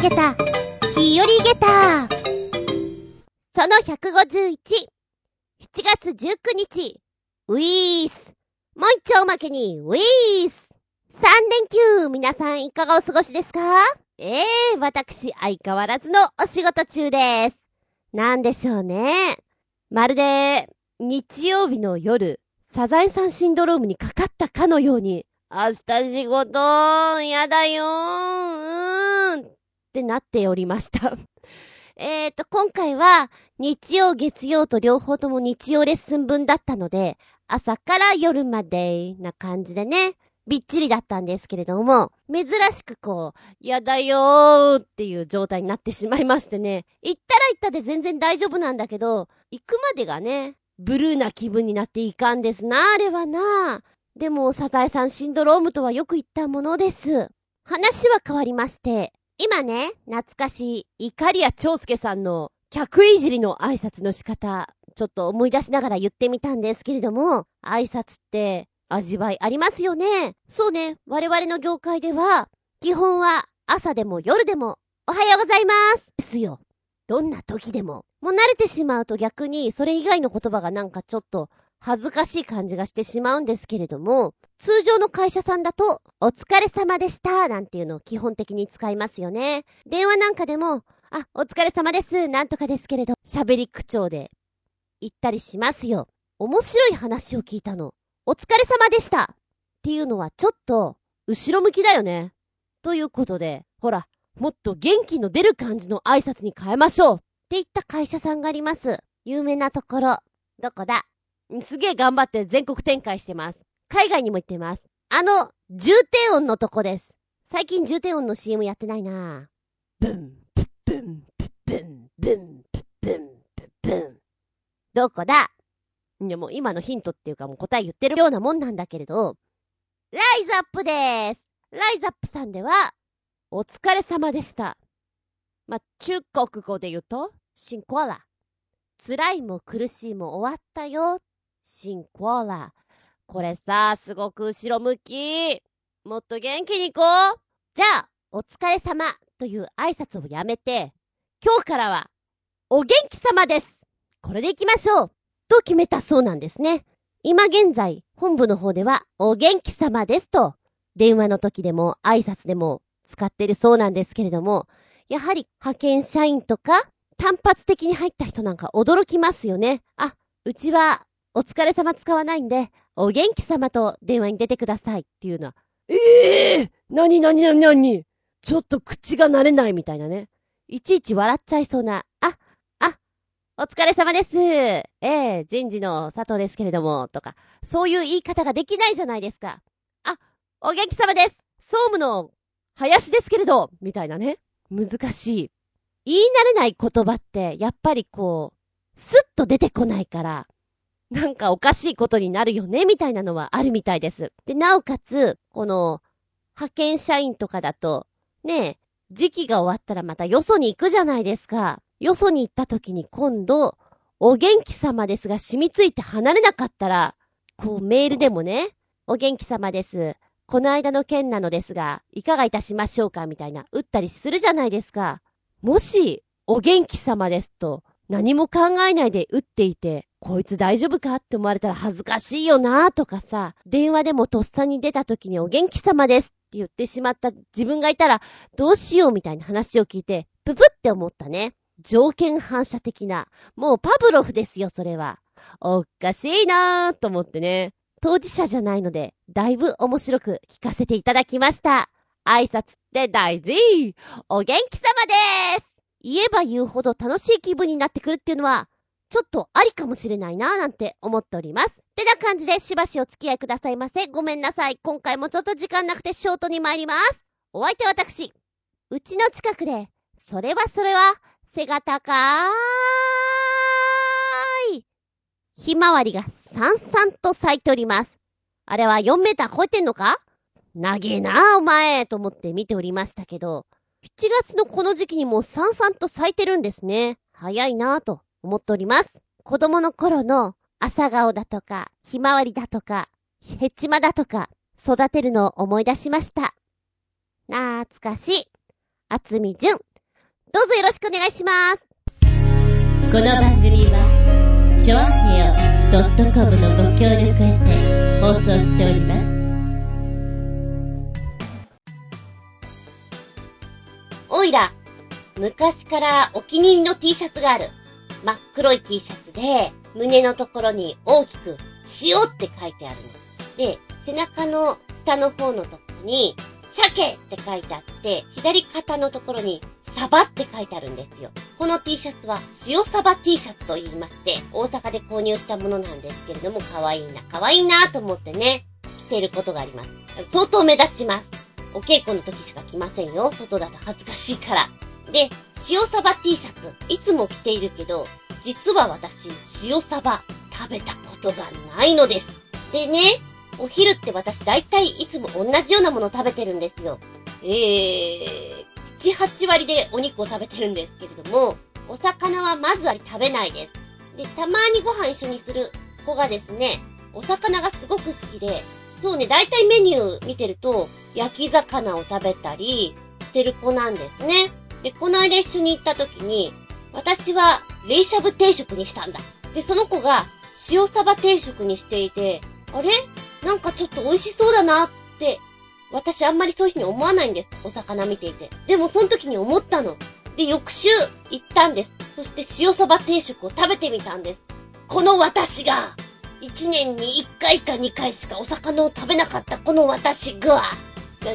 げた、日和げた。その151、7月19日、ウィース。もう一丁おまけに、ウィース。3連休、皆さんいかがお過ごしですか？ええー、私、相変わらずのお仕事中です。なんでしょうね。まるで、日曜日の夜、サザエさんシンドロームにかかったかのように、明日仕事、やだよー、うーん、ってなっておりました。えーと、今回は、日曜、月曜と両方とも日曜レッスン分だったので、朝から夜まで、な感じでね、びっちりだったんですけれども、珍しくこう、やだよーっていう状態になってしまいましてね、行ったら行ったで全然大丈夫なんだけど、行くまでがね、ブルーな気分になっていかんですな、あれはな。でも、サザエさんシンドロームとはよく言ったものです。話は変わりまして、今ね、懐かしい、イカリア長介さんの客いじりの挨拶の仕方、ちょっと思い出しながら言ってみたんですけれども、挨拶って味わいありますよね。そうね、我々の業界では、基本は朝でも夜でも、おはようございますですよ。どんな時でも。もう慣れてしまうと逆に、それ以外の言葉がなんかちょっと、恥ずかしい感じがしてしまうんですけれども、通常の会社さんだと、お疲れ様でしたなんていうのを基本的に使いますよね。電話なんかでも、あ、お疲れ様ですなんとかですけれど、喋り口調で言ったりしますよ。面白い話を聞いたの。お疲れ様でしたっていうのはちょっと、後ろ向きだよね。ということで、ほら、もっと元気の出る感じの挨拶に変えましょうって言った会社さんがあります。有名なところ。どこだ？すげえ頑張って全国展開してます。海外にも行ってます。あの、重低音のとこです。最近重低音の CM やってないなブン、プッブン、プッブン、ブン、ブン、プッブン。どこだ？でも今のヒントっていうかもう答え言ってるようなもんなんだけれど、ライズアップでーすライズアップさんでは、お疲れ様でした。ま、中国語で言うと、シンコーラ。辛いも苦しいも終わったよ。シンコーラ。これさ、すごく後ろ向き。もっと元気に行こう。じゃあ、お疲れ様という挨拶をやめて、今日からは、お元気様です。これで行きましょう。と決めたそうなんですね。今現在、本部の方では、お元気様ですと、電話の時でも挨拶でも使ってるそうなんですけれども、やはり派遣社員とか、単発的に入った人なんか驚きますよね。あ、うちはお疲れ様使わないんで、お元気様と電話に出てくださいっていうのは、ええー、なになになになにちょっと口が慣れないみたいなね。いちいち笑っちゃいそうな、あ、あ、お疲れ様です。ええ人事の佐藤ですけれども、とか、そういう言い方ができないじゃないですか。あ、お元気様です。総務の林ですけれど、みたいなね。難しい。言い慣れない言葉って、やっぱりこう、スッと出てこないから、なんかおかしいことになるよね、みたいなのはあるみたいです。で、なおかつ、この、派遣社員とかだと、ねえ、時期が終わったらまたよそに行くじゃないですか。よそに行った時に今度、お元気様ですが染みついて離れなかったら、こうメールでもね、お元気様です。この間の件なのですが、いかがいたしましょうかみたいな、打ったりするじゃないですか。もし、お元気様ですと、何も考えないで打っていて、こいつ大丈夫かって思われたら恥ずかしいよなとかさ、電話でもとっさに出た時にお元気様ですって言ってしまった自分がいたら、どうしようみたいな話を聞いて、ぷぷって思ったね。条件反射的な。もうパブロフですよ、それは。おっかしいなぁと思ってね。当事者じゃないので、だいぶ面白く聞かせていただきました。挨拶って大事お元気様でーす言えば言うほど楽しい気分になってくるっていうのは、ちょっとありかもしれないなぁなんて思っております。てな感じでしばしお付き合いくださいませ。ごめんなさい。今回もちょっと時間なくてショートに参ります。お相手は私。うちの近くで、それはそれは、背が高い。ひまわりがさんさんと咲いております。あれは4メーター超えてんのか？長えなお前と思って見ておりましたけど、7月のこの時期にもうさんさんと咲いてるんですね。早いなぁと思っております。子供の頃の朝顔だとか、ひまわりだとか、ヘチマだとか、育てるのを思い出しました。懐かしい。あつみじゅん、どうぞよろしくお願いします。この番組は、ちょあへよ .com のご協力へて放送しております。おいら、昔からお気に入りの T シャツがある。真っ黒い T シャツで、胸のところに大きく、塩って書いてあるの。で、背中の下の方のところに、鮭って書いてあって、左肩のところに、サバって書いてあるんですよ。この T シャツは、塩サバ T シャツと言いまして、大阪で購入したものなんですけれども、可愛いな、可愛いなと思ってね、着てることがあります。相当目立ちます。お稽古の時しか着ませんよ。外だと恥ずかしいから。で、塩サバ T シャツ、いつも着ているけど、実は私、塩サバ食べたことがないのです。でね、お昼って私大体いつも同じようなもの食べてるんですよ。えー、7、8割でお肉を食べてるんですけれども、お魚はまずは食べないです。で、たまにご飯一緒にする子がですね、お魚がすごく好きで、そうね、大体メニュー見てると、焼き魚を食べたりしてる子なんですね。で、この間一緒に行った時に、私は、冷しゃぶ定食にしたんだ。で、その子が、塩サバ定食にしていて、あれ？なんかちょっと美味しそうだなって、私あんまりそういうふうに思わないんです。お魚見ていて。でもその時に思ったの。で、翌週行ったんです。そして塩サバ定食を食べてみたんです。この私が、1年に1回か2回しかお魚を食べなかったこの私が、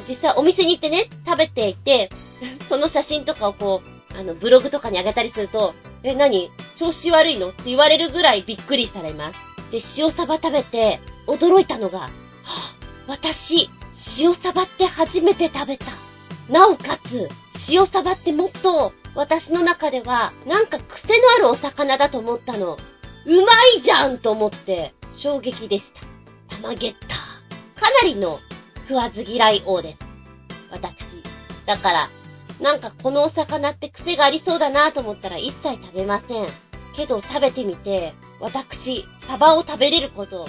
実際お店に行ってね、食べていて、その写真とかをこう、あの、ブログとかに上げたりすると、え、何？調子悪いの？って言われるぐらいびっくりされます。で、塩サバ食べて、驚いたのが、はあ、私、塩サバって初めて食べた。なおかつ、塩サバってもっと、私の中では、なんか癖のあるお魚だと思ったの。うまいじゃんと思って、衝撃でした。タマゲッター。かなりの食わず嫌い王です。私。だから、なんかこのお魚って癖がありそうだなと思ったら一切食べません。けど食べてみて、私、サバを食べれること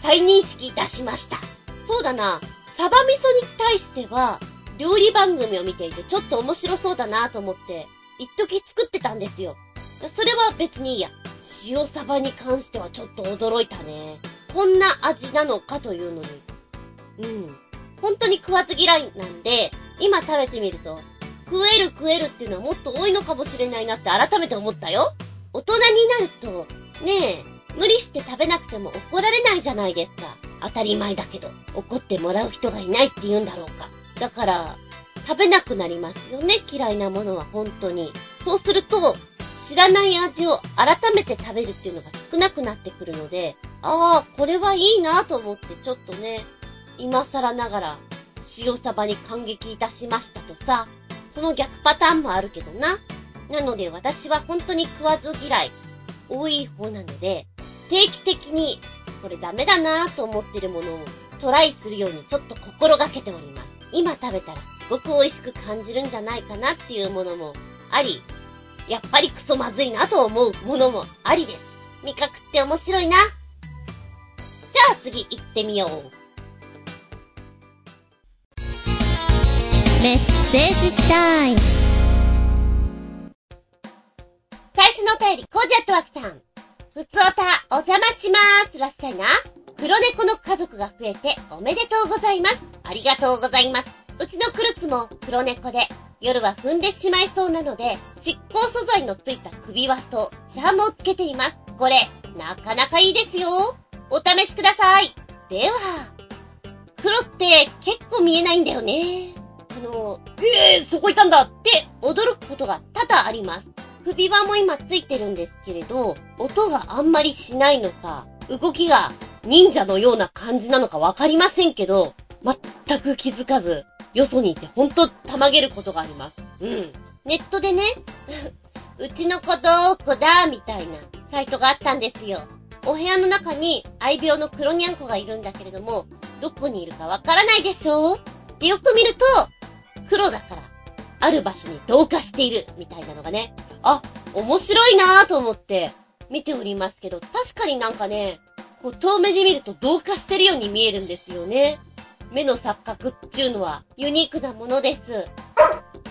再認識いたしました。そうだな、サバ味噌に対しては、料理番組を見ていてちょっと面白そうだなと思って、一時作ってたんですよ。それは別にいいや。塩サバに関してはちょっと驚いたね。こんな味なのかというのに。うん。本当に食わず嫌いなんで、今食べてみると、食える食えるっていうのはもっと多いのかもしれないなって改めて思ったよ。大人になると、ねえ、無理して食べなくても怒られないじゃないですか。当たり前だけど、怒ってもらう人がいないって言うんだろうか。だから、食べなくなりますよね、嫌いなものは本当に。そうすると、知らない味を改めて食べるっていうのが少なくなってくるので、ああ、これはいいなと思ってちょっとね、今更ながら、塩サバに感激いたしましたとさ、その逆パターンもあるけどな。なので私は本当に食わず嫌い、多い方なので、定期的に、これダメだなと思ってるものをトライするようにちょっと心がけております。今食べたらすごく美味しく感じるんじゃないかなっていうものもあり、やっぱりクソまずいなと思うものもありです。味覚って面白いな。じゃあ次行ってみよう。メッセージタイム。最初のお便り、コージャットワークさん。ふつおた、お邪魔しまーす。らっしゃいな。黒猫の家族が増えておめでとうございます。ありがとうございます。うちのクルッツも黒猫で、夜は踏んでしまいそうなので、執行素材のついた首輪とチャームをつけています。これ、なかなかいいですよ。お試しください。では、黒って結構見えないんだよね。あの、ええー、そこいたんだって驚くことが多々あります。首輪も今ついてるんですけれど、音があんまりしないのか、動きが忍者のような感じなのかわかりませんけど、全く気づかず、よそにいてほんとたまげることがあります。うん。ネットでね、うちの子どこだみたいなサイトがあったんですよ。お部屋の中に愛病の黒にゃんこがいるんだけれども、どこにいるかわからないでしょ？で、よく見ると、黒だから、ある場所に同化している、みたいなのがね、あ、面白いなぁと思って見ておりますけど、確かになんかね、こう遠目で見ると同化してるように見えるんですよね。目の錯覚っていうのはユニークなものです。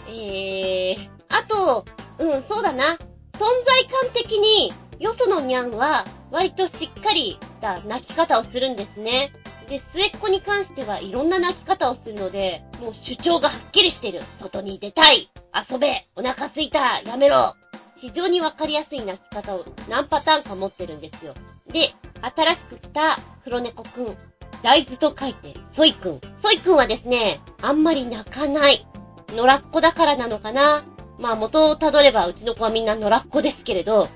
えー、あと、うん、そうだな。存在感的に、よそのニャンは、割としっかりした泣き方をするんですね。で、末っ子に関してはいろんな泣き方をするので、もう主張がはっきりしてる。外に出たい遊べお腹すいたやめろ非常にわかりやすい泣き方を何パターンか持ってるんですよ。で、新しく来た黒猫くん。大豆と書いて、ソイくん。ソイくんはですね、あんまり泣かない。野良っ子だからなのかなまあ元をたどればうちの子はみんな野良っ子ですけれど、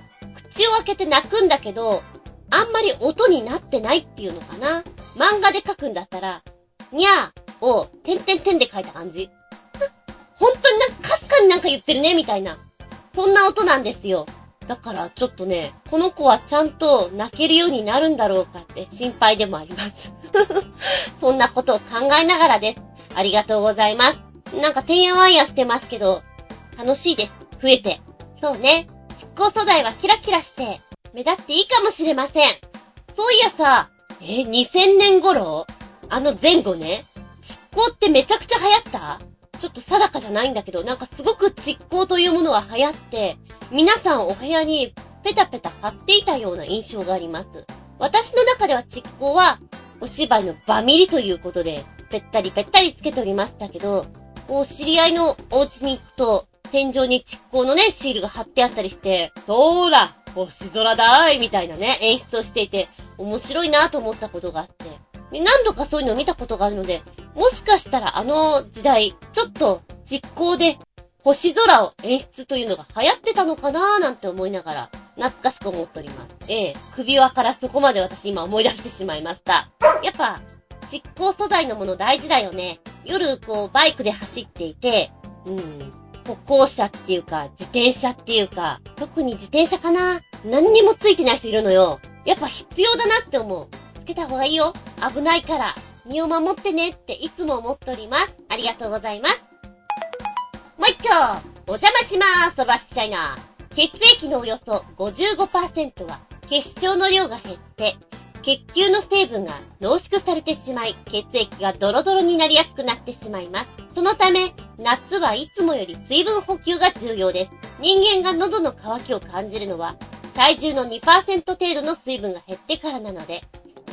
口を開けて泣くんだけど、あんまり音になってないっていうのかな漫画で書くんだったら、にゃーを、てんてんてんで書いた感じ。本当になんかかすかになんか言ってるね、みたいな。そんな音なんですよ。だからちょっとね、この子はちゃんと泣けるようになるんだろうかって心配でもあります。そんなことを考えながらです。ありがとうございます。なんかてんやわんやしてますけど、楽しいです。増えて。そうね。執行素材はキラキラして、目立っていいかもしれません。そういやさ、え2000年頃あの前後ね、執行ってめちゃくちゃ流行った？ちょっと定かじゃないんだけど、なんかすごく実行というものが流行って、皆さんお部屋にペタペタ貼っていたような印象があります。私の中では実行は、お芝居のバミリということで、ぺったりぺったりつけておりましたけど、こう、知り合いのお家に行くと、天井に蓄光のね、シールが貼ってあったりして、そーら、星空だーいみたいなね、演出をしていて、面白いなと思ったことがあって、で何度かそういうのを見たことがあるので、もしかしたらあの時代、ちょっと実行で星空を演出というのが流行ってたのかなーなんて思いながら、懐かしく思っております。ええ、首輪からそこまで私今思い出してしまいました。やっぱ、実行素材のもの大事だよね。夜、こう、バイクで走っていて、うん、歩行者っていうか、自転車っていうか、特に自転車かな何にもついてない人いるのよ。やっぱ必要だなって思う。つけた方がいいよ。危ないから。身を守ってねっていつも思っております。ありがとうございます。もう一丁お邪魔しまーす、バッシャイナー。血液のおよそ55%は血小の量が減って、血球の成分が濃縮されてしまい、血液がドロドロになりやすくなってしまいます。そのため、夏はいつもより水分補給が重要です。人間が喉の渇きを感じるのは、体重の2%程度の水分が減ってからなので、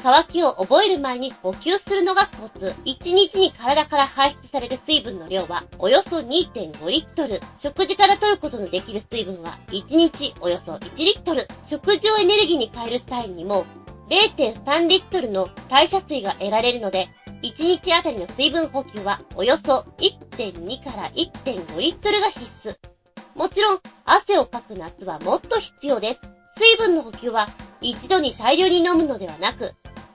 乾きを覚える前に補給するのがコツ。1日に体から排出される水分の量はおよそ2.5リットル。食事から取ることのできる水分は1日およそ1リットル。食事をエネルギーに変える際にも0.3リットルの代謝水が得られるので、1日あたりの水分補給はおよそ1.2から1.5リットルが必須。もちろん、汗をかく夏はもっと必要です。水分の補給は一度に大量に飲むのではなく、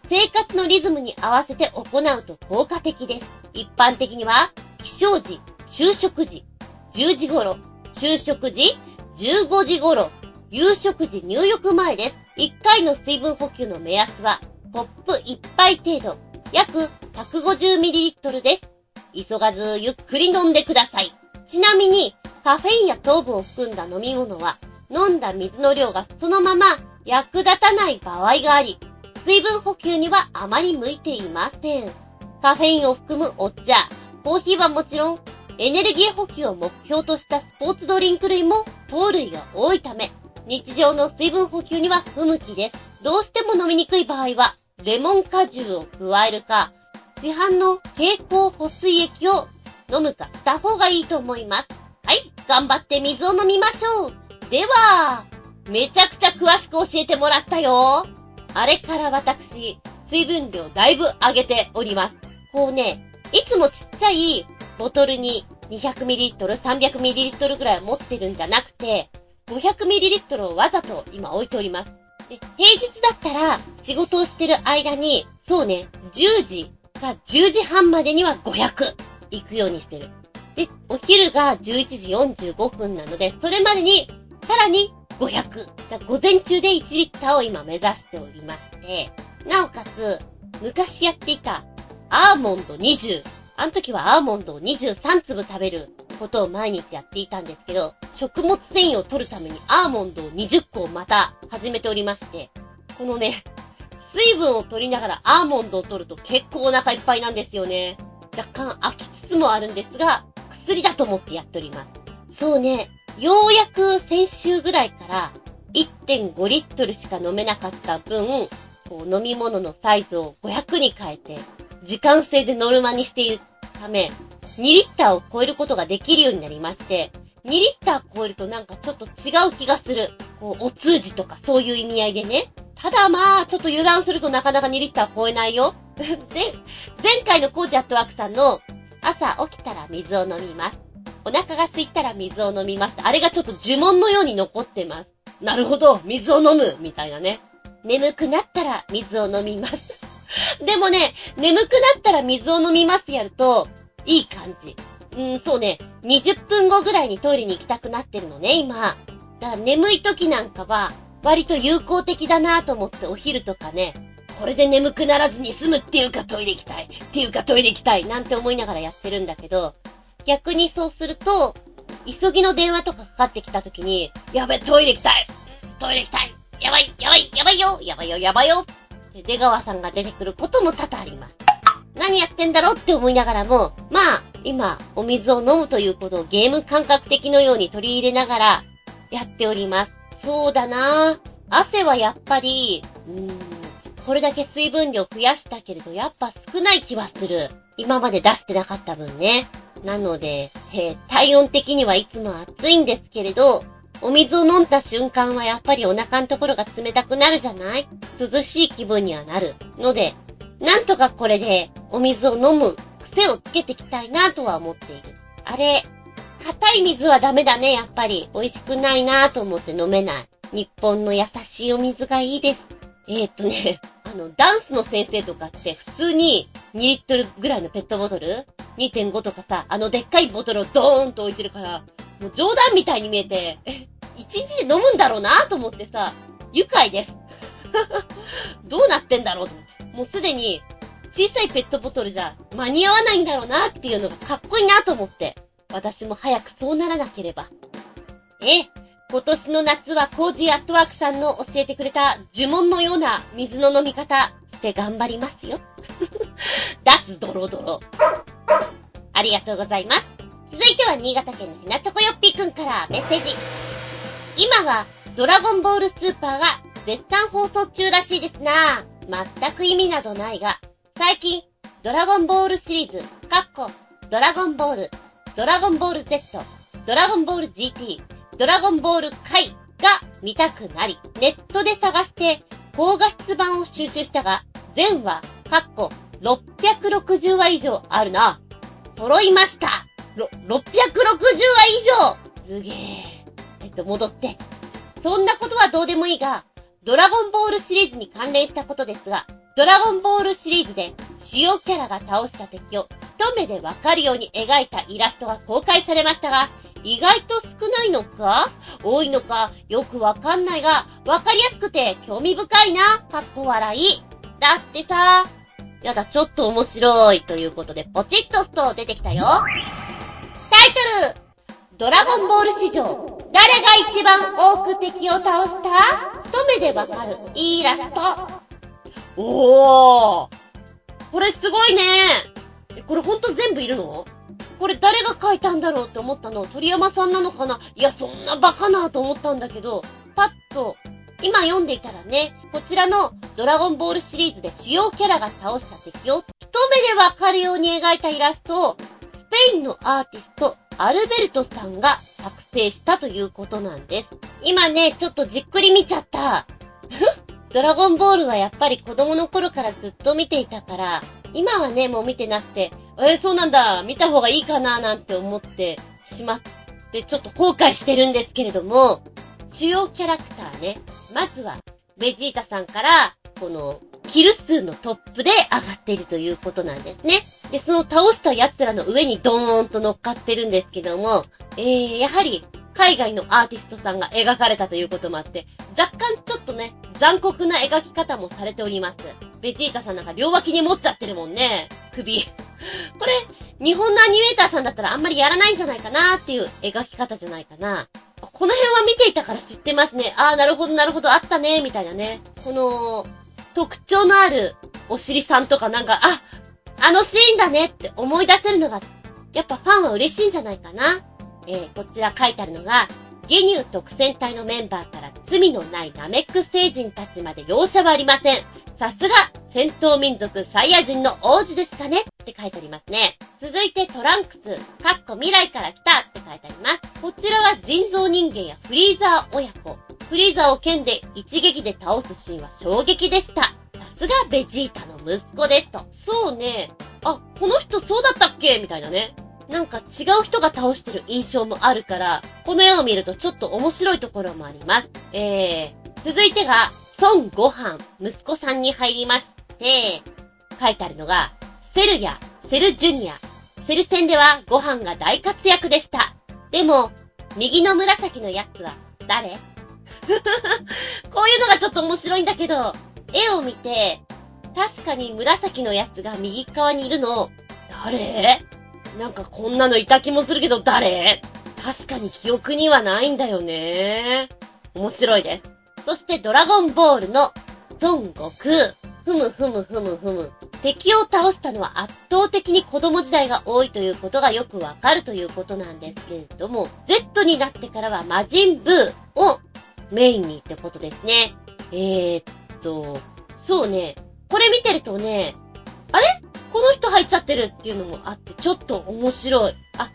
生活のリズムに合わせて行うと効果的です。一般的には、起床時、昼食時、10時頃、昼食時、15時頃、夕食時入浴前です。1回の水分補給の目安は、コップ1杯程度、約 150ml です。急がずゆっくり飲んでください。ちなみに、カフェインや糖分を含んだ飲み物は、飲んだ水の量がそのまま役立たない場合があり、水分補給にはあまり向いていません。カフェインを含むお茶、コーヒーはもちろん、エネルギー補給を目標としたスポーツドリンク類も糖類が多いため、日常の水分補給には不向きです。どうしても飲みにくい場合は、レモン果汁を加えるか、市販の蛍光補水液を飲むかした方がいいと思います。はい、頑張って水を飲みましょう。では、めちゃくちゃ詳しく教えてもらったよ。あれから私、水分量だいぶ上げております。こうね、いつもちっちゃいボトルに 200ml、300ml ぐらい持ってるんじゃなくて、500ml をわざと今置いております。で、平日だったら仕事をしてる間に、そうね、10時か10時半までには500行くようにしてる。で、お昼が11時45分なので、それまでにさらに500。午前中で1リッターを今目指しておりまして、なおかつ、昔やっていたアーモンド20。あの時はアーモンドを23粒食べることを毎日やっていたんですけど、食物繊維を取るためにアーモンドを20個をまた始めておりまして、このね、水分を取りながらアーモンドを取ると結構お腹いっぱいなんですよね。若干飽きつつもあるんですが、薬だと思ってやっております。そうね、ようやく先週ぐらいから1.5リットルしか飲めなかった分、こう飲み物のサイズを500に変えて、時間制でノルマにしているため、2リッターを超えることができるようになりまして、2リッター超えるとなんかちょっと違う気がする。こう、お通じとかそういう意味合いでね。ただまあ、ちょっと油断するとなかなか2リッター超えないよ。で、前回のコージアットワークさんの朝起きたら水を飲みます。お腹が空いたら水を飲みます。あれがちょっと呪文のように残ってます。なるほど、水を飲むみたいなね。眠くなったら水を飲みます。でもね、眠くなったら水を飲みますやると、いい感じ。うん、そうね、20分後ぐらいにトイレに行きたくなってるのね、今。だから眠い時なんかは、割と有効的だなと思ってお昼とかね、これで眠くならずに済むっていうかトイレ行きたい。っていうかトイレ行きたい。なんて思いながらやってるんだけど、逆にそうすると、急ぎの電話とかかかってきた時に、やべ、トイレ行きたいトイレ行きたいやばいやばいやばいよやばいよやばいよって出川さんが出てくることも多々あります。何やってんだろうって思いながらも、まあ、今、お水を飲むということをゲーム感覚的のように取り入れながらやっております。そうだな汗はやっぱり、うーん、これだけ水分量増やしたけれど、やっぱ少ない気はする。今まで出してなかった分ね。なので、えー、体温的にはいつも暑いんですけれど、お水を飲んだ瞬間はやっぱりお腹のところが冷たくなるじゃない？涼しい気分にはなる。ので、なんとかこれでお水を飲む癖をつけていきたいなとは思っている。あれ、硬い水はダメだね、やっぱり。美味しくないなと思って飲めない。日本の優しいお水がいいです。えー、っとね、あの、ダンスの先生とかって普通に2リットルぐらいのペットボトル ?2.5 とかさ、あのでっかいボトルをドーンと置いてるから、もう冗談みたいに見えて、え、一日で飲むんだろうなと思ってさ、愉快です。どうなってんだろうと。もうすでに、小さいペットボトルじゃ間に合わないんだろうなっていうのがかっこいいなと思って。私も早くそうならなければ。え、今年の夏はコージーアットワークさんの教えてくれた呪文のような水の飲み方して頑張りますよ。脱ドロドロ。ありがとうございます。続いては新潟県のひなちょこよっぴーくんからメッセージ。今はドラゴンボールスーパーが絶賛放送中らしいですな全く意味などないが、最近、ドラゴンボールシリーズ、カッコ、ドラゴンボール、ドラゴンボール Z、ドラゴンボール GT、ドラゴンボール回が見たくなり、ネットで探して高画質版を収集したが、全話、カッコ、660話以上あるな。揃いました、660話以上すげえ。えっと、戻って。そんなことはどうでもいいが、ドラゴンボールシリーズに関連したことですが、ドラゴンボールシリーズで主要キャラが倒した敵を一目でわかるように描いたイラストが公開されましたが、意外と少ないのか？多いのか？よくわかんないが、わかりやすくて興味深いな？かっこ笑い。だってさ、やだ、ちょっと面白い。ということで、ポチッとスト出てきたよ。タイトル。ドラゴンボール史上、誰が一番多く敵を倒した？一目でわかる。イラスト。おー！これすごいね、これほんと全部いるの？これ誰が書いたんだろうって思ったの鳥山さんなのかな？いや、そんなバカなと思ったんだけど、パッと、今読んでいたらね、こちらのドラゴンボールシリーズで主要キャラが倒した敵を一目でわかるように描いたイラストを、スペインのアーティスト、アルベルトさんが作成したということなんです。今ね、ちょっとじっくり見ちゃった。ドラゴンボールはやっぱり子供の頃からずっと見ていたから、今はね、もう見てなくて、えー、そうなんだ、見た方がいいかななんて思ってしまって、ちょっと後悔してるんですけれども、主要キャラクターね、まずは、ベジータさんから、この、キル数のトップで上がっているということなんですね。で、その倒した奴らの上にドーンと乗っかってるんですけども、えー、やはり、海外のアーティストさんが描かれたということもあって、若干ちょっとね、残酷な描き方もされております。ベジータさんなんか両脇に持っちゃってるもんね。首。これ、日本のアニメーターさんだったらあんまりやらないんじゃないかなっていう描き方じゃないかな。この辺は見ていたから知ってますね。ああ、なるほどなるほど、あったね、みたいなね。この、特徴のあるお尻さんとかなんか、あ、あのシーンだねって思い出せるのが、やっぱファンは嬉しいんじゃないかな。えー、こちら書いてあるのが、ゲニュー特戦隊のメンバーから罪のないナメック星人たちまで容赦はありません。さすが、戦闘民族サイヤ人の王子ですかね？って書いてありますね。続いてトランクス、かっこ未来から来たって書いてあります。こちらは人造人間やフリーザー親子。フリーザーを剣で一撃で倒すシーンは衝撃でした。さすがベジータの息子ですと。そうね。あ、この人そうだったっけ？みたいなね。なんか違う人が倒してる印象もあるから、この絵を見るとちょっと面白いところもあります。えー、続いてが、孫悟飯、息子さんに入りまして、書いてあるのが、セルやセルジュニア。セル戦ではご飯が大活躍でした。でも、右の紫のやつは誰？こういうのがちょっと面白いんだけど、絵を見て、確かに紫のやつが右側にいるの、誰？なんかこんなのいた気もするけど誰？確かに記憶にはないんだよね。面白いです。そしてドラゴンボールの孫悟空。ふむふむふむふむ。敵を倒したのは圧倒的に子供時代が多いということがよくわかるということなんですけれども、Z になってからは魔人ブーをメインにってことですね。えー、っと、そうね。これ見てるとね、あれ？この人入っちゃってるっていうのもあって、ちょっと面白い。あ、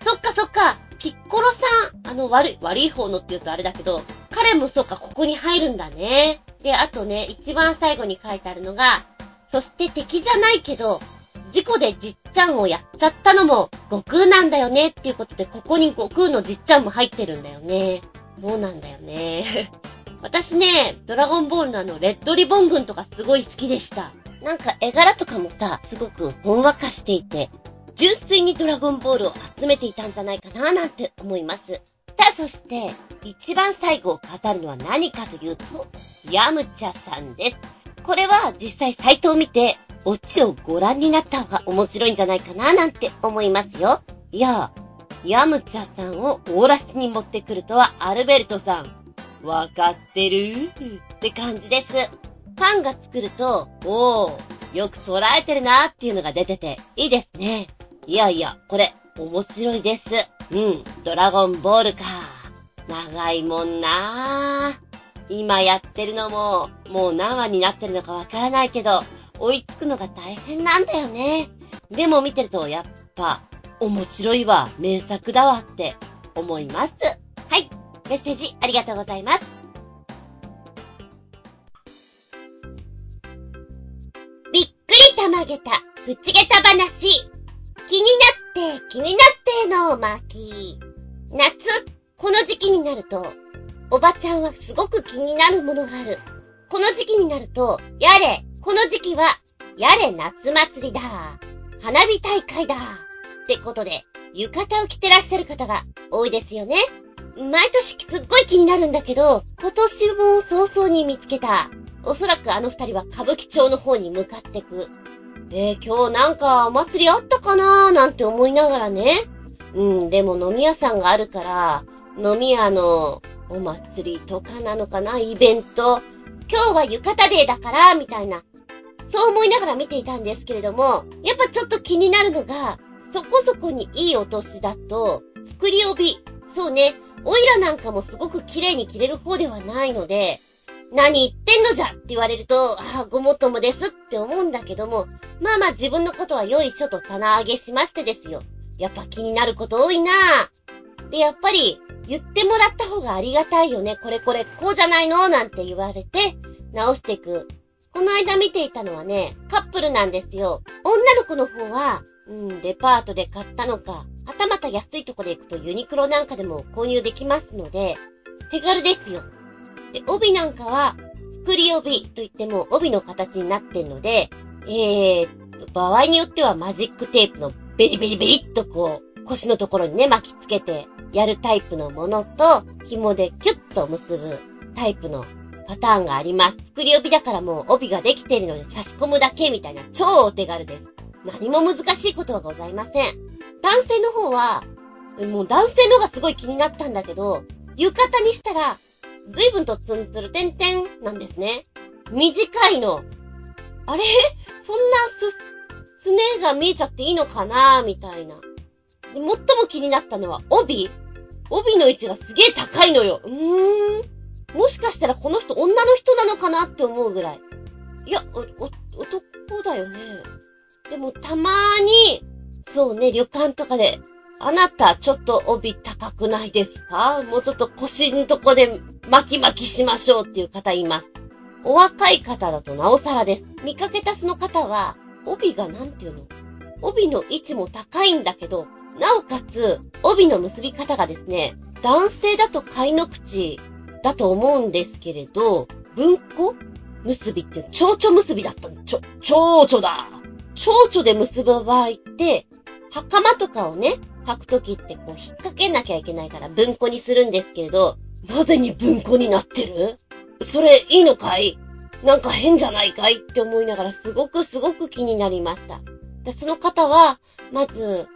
そっかそっか。ピッコロさん、あの悪い、悪い方のって言うとあれだけど、彼もそうか、ここに入るんだね。で、あとね、一番最後に書いてあるのが、そして敵じゃないけど、事故でじっちゃんをやっちゃったのも、悟空なんだよねっていうことで、ここに悟空のじっちゃんも入ってるんだよね。そうなんだよね。私ね、ドラゴンボールのあの、レッドリボン軍とかすごい好きでした。なんか絵柄とかもさ、すごくほんわかしていて、純粋にドラゴンボールを集めていたんじゃないかななんて思います。さあ、そして、一番最後を語るのは何かというと、ヤムチャさんです。これは実際サイトを見て、オチをご覧になった方が面白いんじゃないかななんて思いますよ。いや、ヤムチャさんをオーラスに持ってくるとはアルベルトさん。わかってるって感じです。ファンが作ると、おー、よく捉えてるなーっていうのが出てて、いいですね。いやいや、これ、面白いです。うん、ドラゴンボールか。長いもんなー今やってるのも、もう何話になってるのかわからないけど、追いつくのが大変なんだよね。でも見てると、やっぱ、面白いわ、名作だわって思います。はい、メッセージありがとうございます。げた、ぶちげた話。気になって、気になっての巻。夏、この時期になると、おばちゃんはすごく気になるものがある。この時期になると、やれ、この時期は、やれ夏祭りだ。花火大会だ。ってことで、浴衣を着てらっしゃる方が多いですよね。毎年すっごい気になるんだけど、今年も早々に見つけた。おそらくあの二人は歌舞伎町の方に向かってく。え、今日なんかお祭りあったかなーなんて思いながらね。うん、でも飲み屋さんがあるから、飲み屋のお祭りとかなのかなイベント。今日は浴衣デーだから、みたいな。そう思いながら見ていたんですけれども、やっぱちょっと気になるのが、そこそこにいいお年だと、作り帯。そうね、オイラなんかもすごく綺麗に着れる方ではないので、何言ってんのじゃって言われると、ああ、ごもっともですって思うんだけども、まあまあ自分のことは良いちょと棚上げしましてですよ。やっぱ気になること多いなで、やっぱり、言ってもらった方がありがたいよね。これこれ、こうじゃないの？なんて言われて、直していく。この間見ていたのはね、カップルなんですよ。女の子の方は、うん、デパートで買ったのか、はたまた安いとこで行くとユニクロなんかでも購入できますので、手軽ですよ。で、帯なんかは、作り帯といっても帯の形になってんので、えー、場合によってはマジックテープのベリベリベリっとこう、腰のところにね、巻きつけてやるタイプのものと、紐でキュッと結ぶタイプのパターンがあります。作り帯だからもう帯ができているので差し込むだけみたいな超お手軽です。何も難しいことはございません。男性の方は、もう男性の方がすごい気になったんだけど、浴衣にしたら随分とツンツルテンテンなんですね。短いの。あれ？そんなす、すねが見えちゃっていいのかな？みたいな。で最も気になったのは帯帯の位置がすげえ高いのよ。うーん。もしかしたらこの人女の人なのかなって思うぐらい。いや、お、お、男だよね。でもたまーに、そうね、旅館とかで、あなたちょっと帯高くないですか？もうちょっと腰のとこで巻き巻きしましょうっていう方います。お若い方だとなおさらです。見かけたその方は、帯がなんていうの？帯の位置も高いんだけど、なおかつ、帯の結び方がですね、男性だと貝の口だと思うんですけれど、文庫結びって蝶々結びだったの。ちょ、蝶々だ蝶々で結ぶ場合って、袴とかをね、履くときってこう引っ掛けなきゃいけないから文庫にするんですけれど、なぜに文庫になってる？それいいのかい？なんか変じゃないかいって思いながらすごくすごく気になりました。でその方は、まず、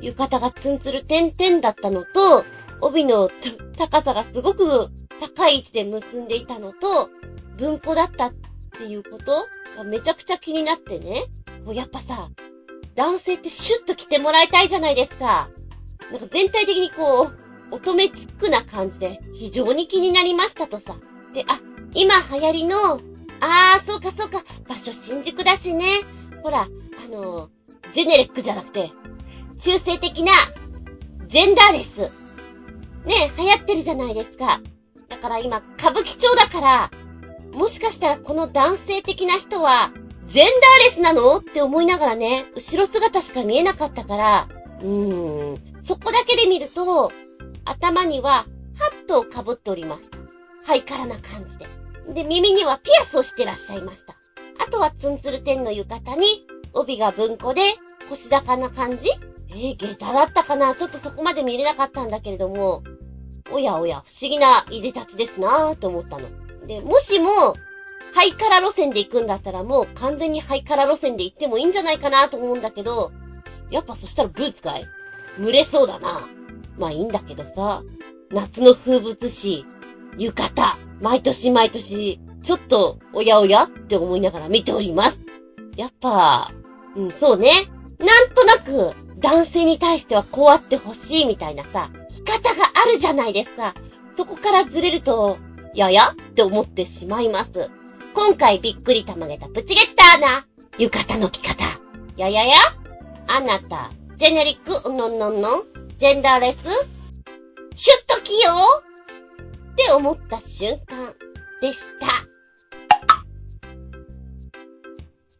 浴衣がツンツル点々だったのと、帯の高さがすごく高い位置で結んでいたのと、文庫だったっていうことがめちゃくちゃ気になってね。もうやっぱさ、男性ってシュッと着てもらいたいじゃないですか。なんか全体的にこう、乙女チックな感じで非常に気になりましたとさ。で、あ、今流行りの、あー、そうかそうか、場所新宿だしね。ほら、あのジェネレックじゃなくて、中性的な、ジェンダーレス。ね、流行ってるじゃないですか。だから今、歌舞伎町だから、もしかしたらこの男性的な人は、ジェンダーレスなの？って思いながらね、後ろ姿しか見えなかったから、うーん、そこだけで見ると、頭にはハットを被っておりました。ハイカラな感じで。で、耳にはピアスをしてらっしゃいました。あとはツンツル天の浴衣に、帯が文庫で、腰高な感じえー、下駄だったかな？ちょっとそこまで見れなかったんだけれども、おやおや、不思議ないでたちですなぁと思ったの。で、もしも、ハイカラ路線で行くんだったらもう完全にハイカラ路線で行ってもいいんじゃないかなと思うんだけど、やっぱそしたらブーツかい？蒸れそうだな。まあいいんだけどさ、夏の風物詩、浴衣、毎年毎年、ちょっとおやおやって思いながら見ております。やっぱ、うん、そうね。なんとなく、男性に対してはこうあってほしいみたいなさ、着方があるじゃないですか。そこからずれると、ややって思ってしまいます。今回びっくりたまげたプチゲッターな、浴衣の着方。やややあなた、ジェネリック、のんのんのん、ジェンダーレスシュッと着ようって思った瞬間でした。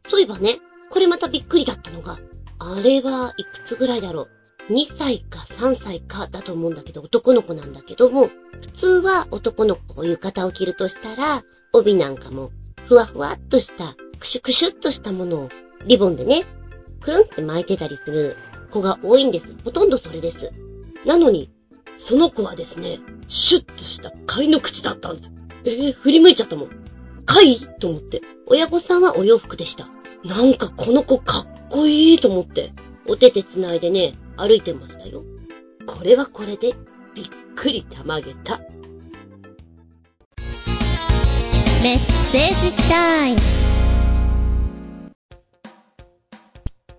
そういえばね、これまたびっくりだったのが、あれはいくつぐらいだろう。2歳か3歳かだと思うんだけど、男の子なんだけども、普通は男の子浴衣を着るとしたら、帯なんかもふわふわっとした、クシュクシュっとしたものを、リボンでね、くるんって巻いてたりする子が多いんです。ほとんどそれです。なのに、その子はですね、シュッとした貝の口だったんです。えー、振り向いちゃったもん。貝と思って。親御さんはお洋服でした。なんかこの子かっこいいと思って、お手手繋いでね、歩いてましたよ。これはこれで、びっくりたまげた。メッセージタイム。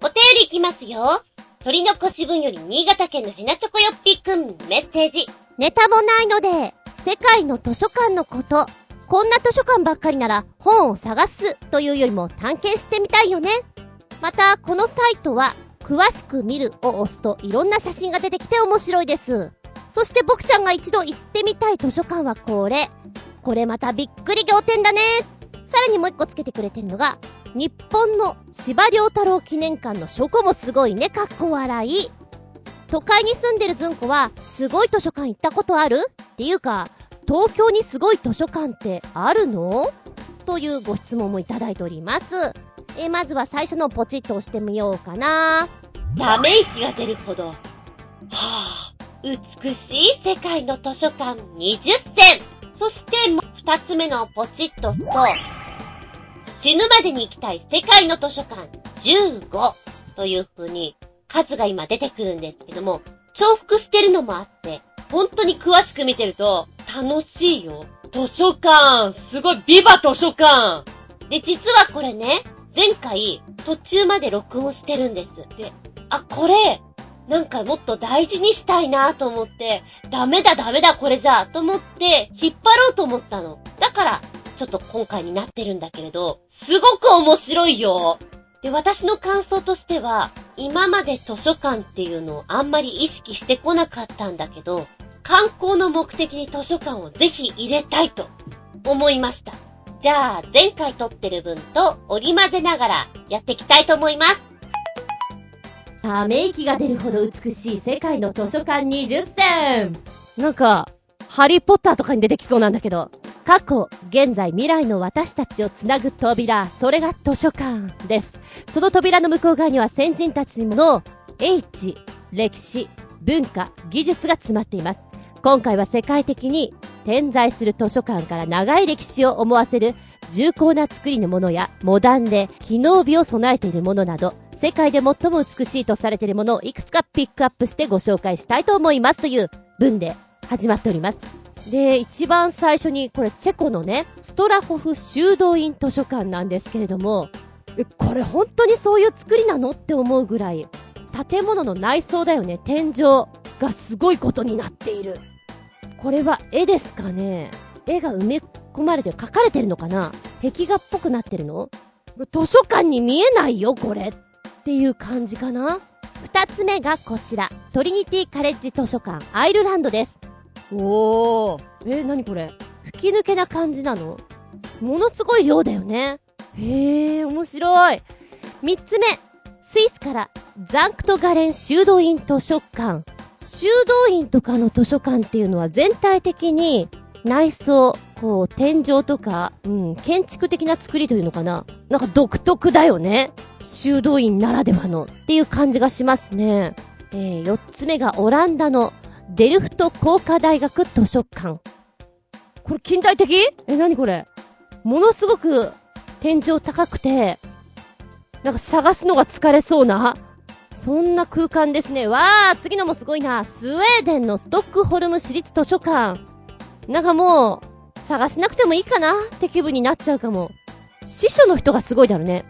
お便りいきますよ。鳥の腰分より新潟県のヘナチョコヨッピーくんメッセージ。ネタもないので、世界の図書館のこと、こんな図書館ばっかりなら本を探すというよりも探検してみたいよね。また、このサイトは、詳しく見るを押すといろんな写真が出てきて面白いです。そして僕ちゃんが一度行ってみたい図書館はこれ。これまたびっくり仰天だね。さらにもう一個つけてくれてるのが、日本の司馬太郎記念館の書庫もすごいね、かっこ笑い。都会に住んでるずんこは、すごい図書館行ったことある？っていうか、東京にすごい図書館ってあるの？というご質問もいただいております。えまずは最初のポチッと押してみようかな。ため息が出るほど。はあ、美しい世界の図書館20選そして、二つ目のポチッとすと、死ぬまでに行きたい世界の図書館15という風に数が今出てくるんですけども、重複してるのもあって、本当に詳しく見てると楽しいよ。図書館すごいビバ図書館で、実はこれね、前回途中まで録音してるんです。で、あ、これ、なんかもっと大事にしたいなと思って、ダメだダメだこれじゃと思って、引っ張ろうと思ったの。だから、ちょっと今回になってるんだけれど、すごく面白いよで、私の感想としては、今まで図書館っていうのをあんまり意識してこなかったんだけど、観光の目的に図書館をぜひ入れたいと思いました。じゃあ、前回撮ってる分と織り混ぜながらやっていきたいと思います。ため息が出るほど美しい世界の図書館20選なんか、ハリーポッターとかに出てきそうなんだけど。過去、現在、未来の私たちをつなぐ扉、それが図書館です。その扉の向こう側には先人たちの英知、歴史、文化、技術が詰まっています。今回は世界的に点在する図書館から長い歴史を思わせる重厚な作りのものやモダンで機能美を備えているものなど世界で最も美しいとされているものをいくつかピックアップしてご紹介したいと思いますという文で始まっております。で、一番最初に、これチェコのね、ストラホフ修道院図書館なんですけれども、え、これ本当にそういう作りなのって思うぐらい、建物の内装だよね、天井がすごいことになっている。これは絵ですかね絵が埋め込まれて書かれてるのかな壁画っぽくなってるの？図書館に見えないよ、これ。っていう感じかな？二つ目がこちら。トリニティカレッジ図書館アイルランドです。おー。えー、なにこれ？吹き抜けな感じなの？ものすごい量だよね。へえ、面白い。三つ目。スイスからザンクトガレン修道院図書館。修道院とかの図書館っていうのは全体的に内装、こう、天井とか、うん、建築的な作りというのかな。なんか独特だよね。修道院ならではのっていう感じがしますね。えー、4つ目がオランダのデルフト工科大学図書館。これ近代的？え、なにこれ？ものすごく天井高くて、なんか探すのが疲れそうな、そんな空間ですね。わー、次のもすごいな。スウェーデンのストックホルム市立図書館。なんかもう、探せなくてもいいかなって気分になっちゃうかも。司書の人がすごいだろうね。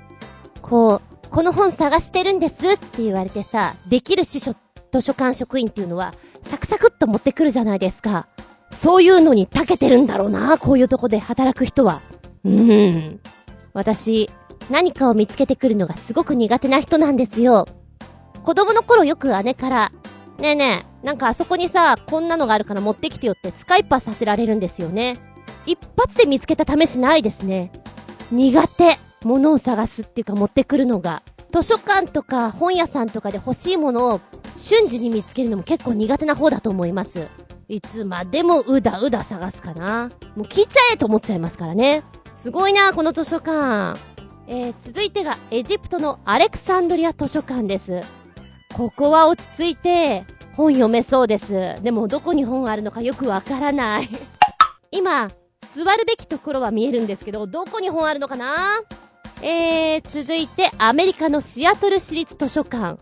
こう、この本探してるんですって言われてさ、できる司書、図書館職員っていうのは、サクサクっと持ってくるじゃないですか。そういうのに長けてるんだろうな、こういうとこで働く人は。うーん。私、何かを見つけてくるのがすごく苦手な人なんですよ。子供の頃よく姉から、ねえねえ、なんかあそこにさ、こんなのがあるから持ってきてよって使いっぱさせられるんですよね。一発で見つけた試しないですね。苦手。物を探すっていうか持ってくるのが。図書館とか本屋さんとかで欲しいものを瞬時に見つけるのも結構苦手な方だと思います。いつまでもうだうだ探すかな。もう聞いちゃえと思っちゃいますからね。すごいな、この図書館。えー、続いてがエジプトのアレクサンドリア図書館です。ここは落ち着いて、本読めそうです。でも、どこに本あるのかよくわからない。今、座るべきところは見えるんですけど、どこに本あるのかな？えー、続いて、アメリカのシアトル市立図書館。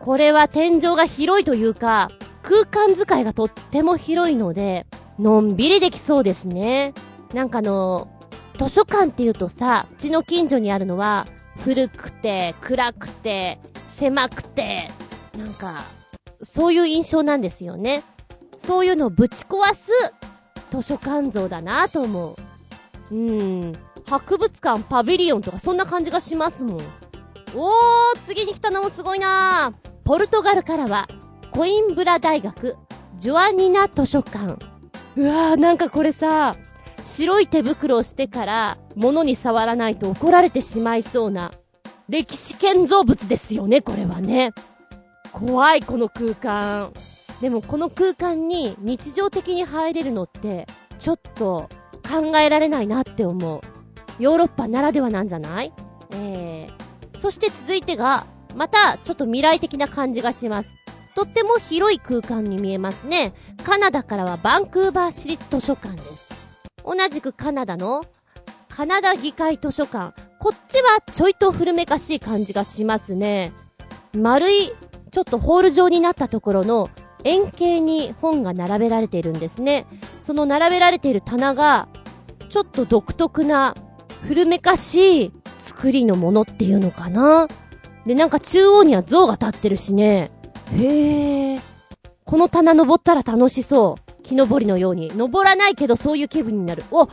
これは天井が広いというか、空間使いがとっても広いので、のんびりできそうですね。なんかあの、図書館っていうとさ、うちの近所にあるのは、古くて、暗くて、狭くて、なんか、そういう印象なんですよね。そういうのをぶち壊す図書館像だなと思う。うん。博物館、パビリオンとかそんな感じがしますもん。おー、次に来たのもすごいなポルトガルからは、コインブラ大学、ジョアニナ図書館。うわー、なんかこれさ、白い手袋をしてから、物に触らないと怒られてしまいそうな、歴史建造物ですよね、これはね。怖い、この空間。でもこの空間に日常的に入れるのって、ちょっと考えられないなって思う。ヨーロッパならではなんじゃない？えー。そして続いてが、またちょっと未来的な感じがします。とっても広い空間に見えますね。カナダからはバンクーバー市立図書館です。同じくカナダのカナダ議会図書館。こっちはちょいと古めかしい感じがしますね。丸いちょっとホール状になったところの円形に本が並べられているんですね。その並べられている棚が、ちょっと独特な古めかしい作りのものっていうのかな。で、なんか中央には像が立ってるしね。へえ。この棚登ったら楽しそう。木登りのように。登らないけどそういう気分になる。お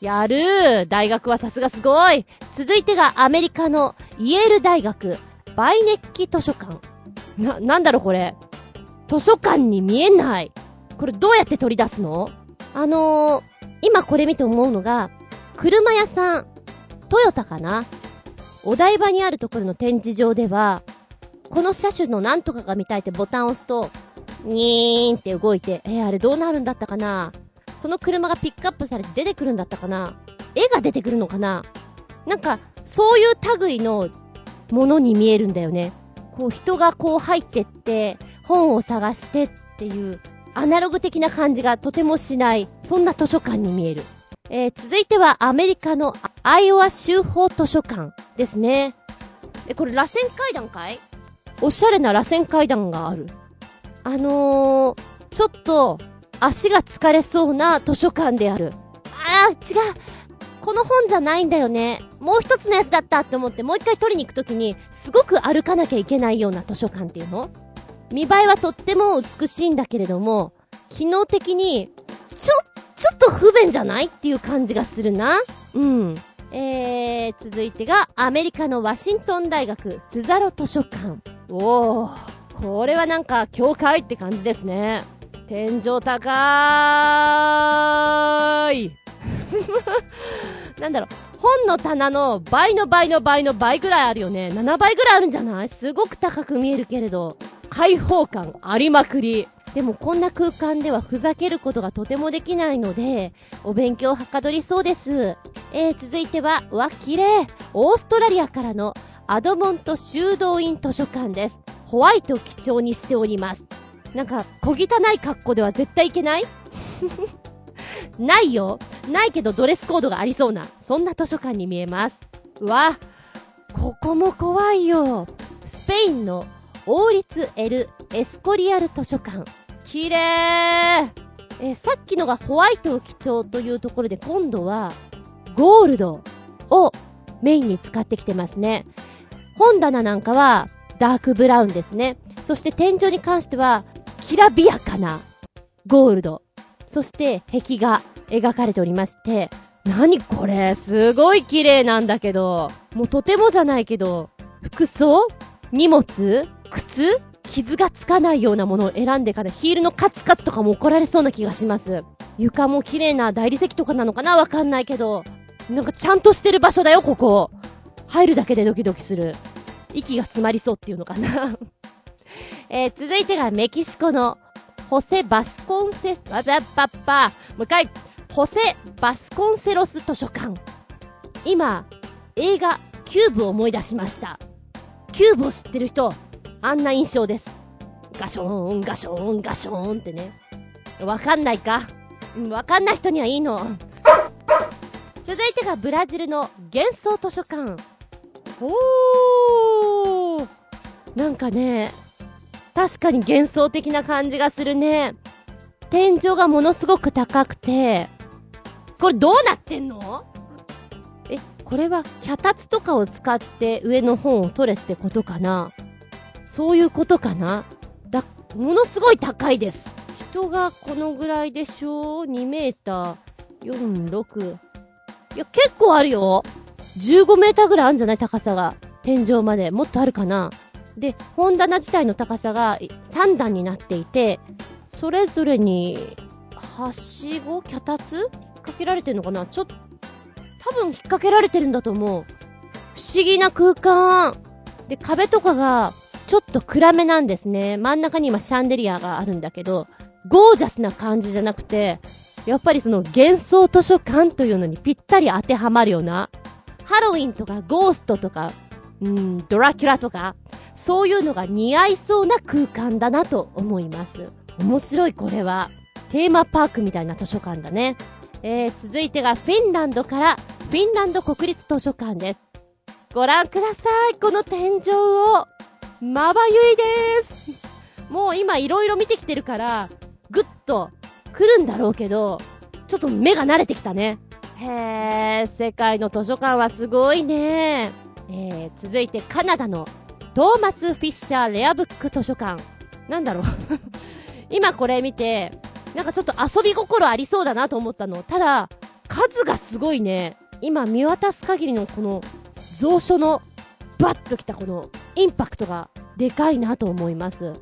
やる大学はさすがすごい続いてがアメリカのイェール大学、バイネッキ図書館。な、なんだろこれ。図書館に見えない。これどうやって取り出すの？あのー、今これ見て思うのが、車屋さん、トヨタかな？お台場にあるところの展示場では、この車種のなんとかが見たいってボタンを押すと、にーんって動いて、えー、あれどうなるんだったかな？その車がピックアップされて出てくるんだったかな？絵が出てくるのかな？なんか、そういう類のものに見えるんだよね。こう人がこう入ってって、本を探してっていう、アナログ的な感じがとてもしない、そんな図書館に見える。えー、続いてはアメリカのアイオワ州法図書館ですね。え、これ螺旋階段かい？おしゃれな螺旋階段がある。あのー、ちょっと足が疲れそうな図書館である。あー、違う。この本じゃないんだよね。もう一つのやつだったって思ってもう一回取りに行くときに、すごく歩かなきゃいけないような図書館っていうの？見栄えはとっても美しいんだけれども、機能的に、ちょ、ちょっと不便じゃないっていう感じがするな。うん。えー、続いてが、アメリカのワシントン大学スザロ図書館。おー、これはなんか、教会って感じですね。天井高ーい。なんだろう、本の棚の倍の倍の倍の倍ぐらいあるよね。7倍ぐらいあるんじゃない？すごく高く見えるけれど。開放感ありまくり。でもこんな空間ではふざけることがとてもできないので、お勉強はかどりそうです。えー、続いては、わ、綺麗オーストラリアからのアドモント修道院図書館です。ホワイトを基調にしております。なんか、小汚い格好では絶対いけない？ないよ。ないけどドレスコードがありそうな、そんな図書館に見えます。うわ、ここも怖いよ。スペインの王立エル・エスコリアル図書館。綺麗えさっきのがホワイトを基調というところで今度はゴールドをメインに使ってきてますね。本棚なんかはダークブラウンですね。そして天井に関してはきらびやかなゴールド。そして壁が描かれておりまして、何これすごい綺麗なんだけど、もうとてもじゃないけど、服装荷物靴傷がつかないようなものを選んでから、ヒールのカツカツとかも怒られそうな気がします。床も綺麗な大理石とかなのかなわかんないけど、なんかちゃんとしてる場所だよ、ここ。入るだけでドキドキする。息が詰まりそうっていうのかな えー、続いてがメキシコのホセ・バスコンセ、わざっぱっぱ。もう一回。ホセ・バスコンセロス図書館。今、映画、キューブを思い出しました。キューブを知ってる人、あんな印象です。ガショーン、ガショーン、ガショーンってね。わかんないか？わかんない人にはいいの。続いてがブラジルの幻想図書館。おーなんかね、確かに幻想的な感じがするね。天井がものすごく高くて、これどうなってんの？え、これは脚立とかを使って上の本を取れってことかな？そういうことかな？だ、ものすごい高いです。人がこのぐらいでしょ ?2 メーター、4、6。いや、結構あるよ。15メーターぐらいあるんじゃない？高さが。天井まで。もっとあるかな？で、本棚自体の高さが3段になっていて、それぞれに、はしご脚立引っ掛けられてるのかな？ちょっ、多分引っ掛けられてるんだと思う。不思議な空間。で、壁とかが、ちょっと暗めなんですね。真ん中に今シャンデリアがあるんだけど、ゴージャスな感じじゃなくて、やっぱりその幻想図書館というのにぴったり当てはまるような、ハロウィンとかゴーストとか、うん、ドラキュラとか、そういうのが似合いそうな空間だなと思います。面白いこれは。テーマパークみたいな図書館だね。えー、続いてがフィンランドからフィンランド国立図書館です。ご覧ください、この天井を。まばゆいです。もう今いろいろ見てきてるから、ぐっと来るんだろうけど、ちょっと目が慣れてきたね。へー、世界の図書館はすごいね。えー、続いてカナダのトーマス・フィッシャー・レアブック図書館。なんだろう 今これ見て、なんかちょっと遊び心ありそうだなと思ったの。ただ、数がすごいね。今見渡す限りのこの蔵書のバッときたこのインパクトがでかいなと思います。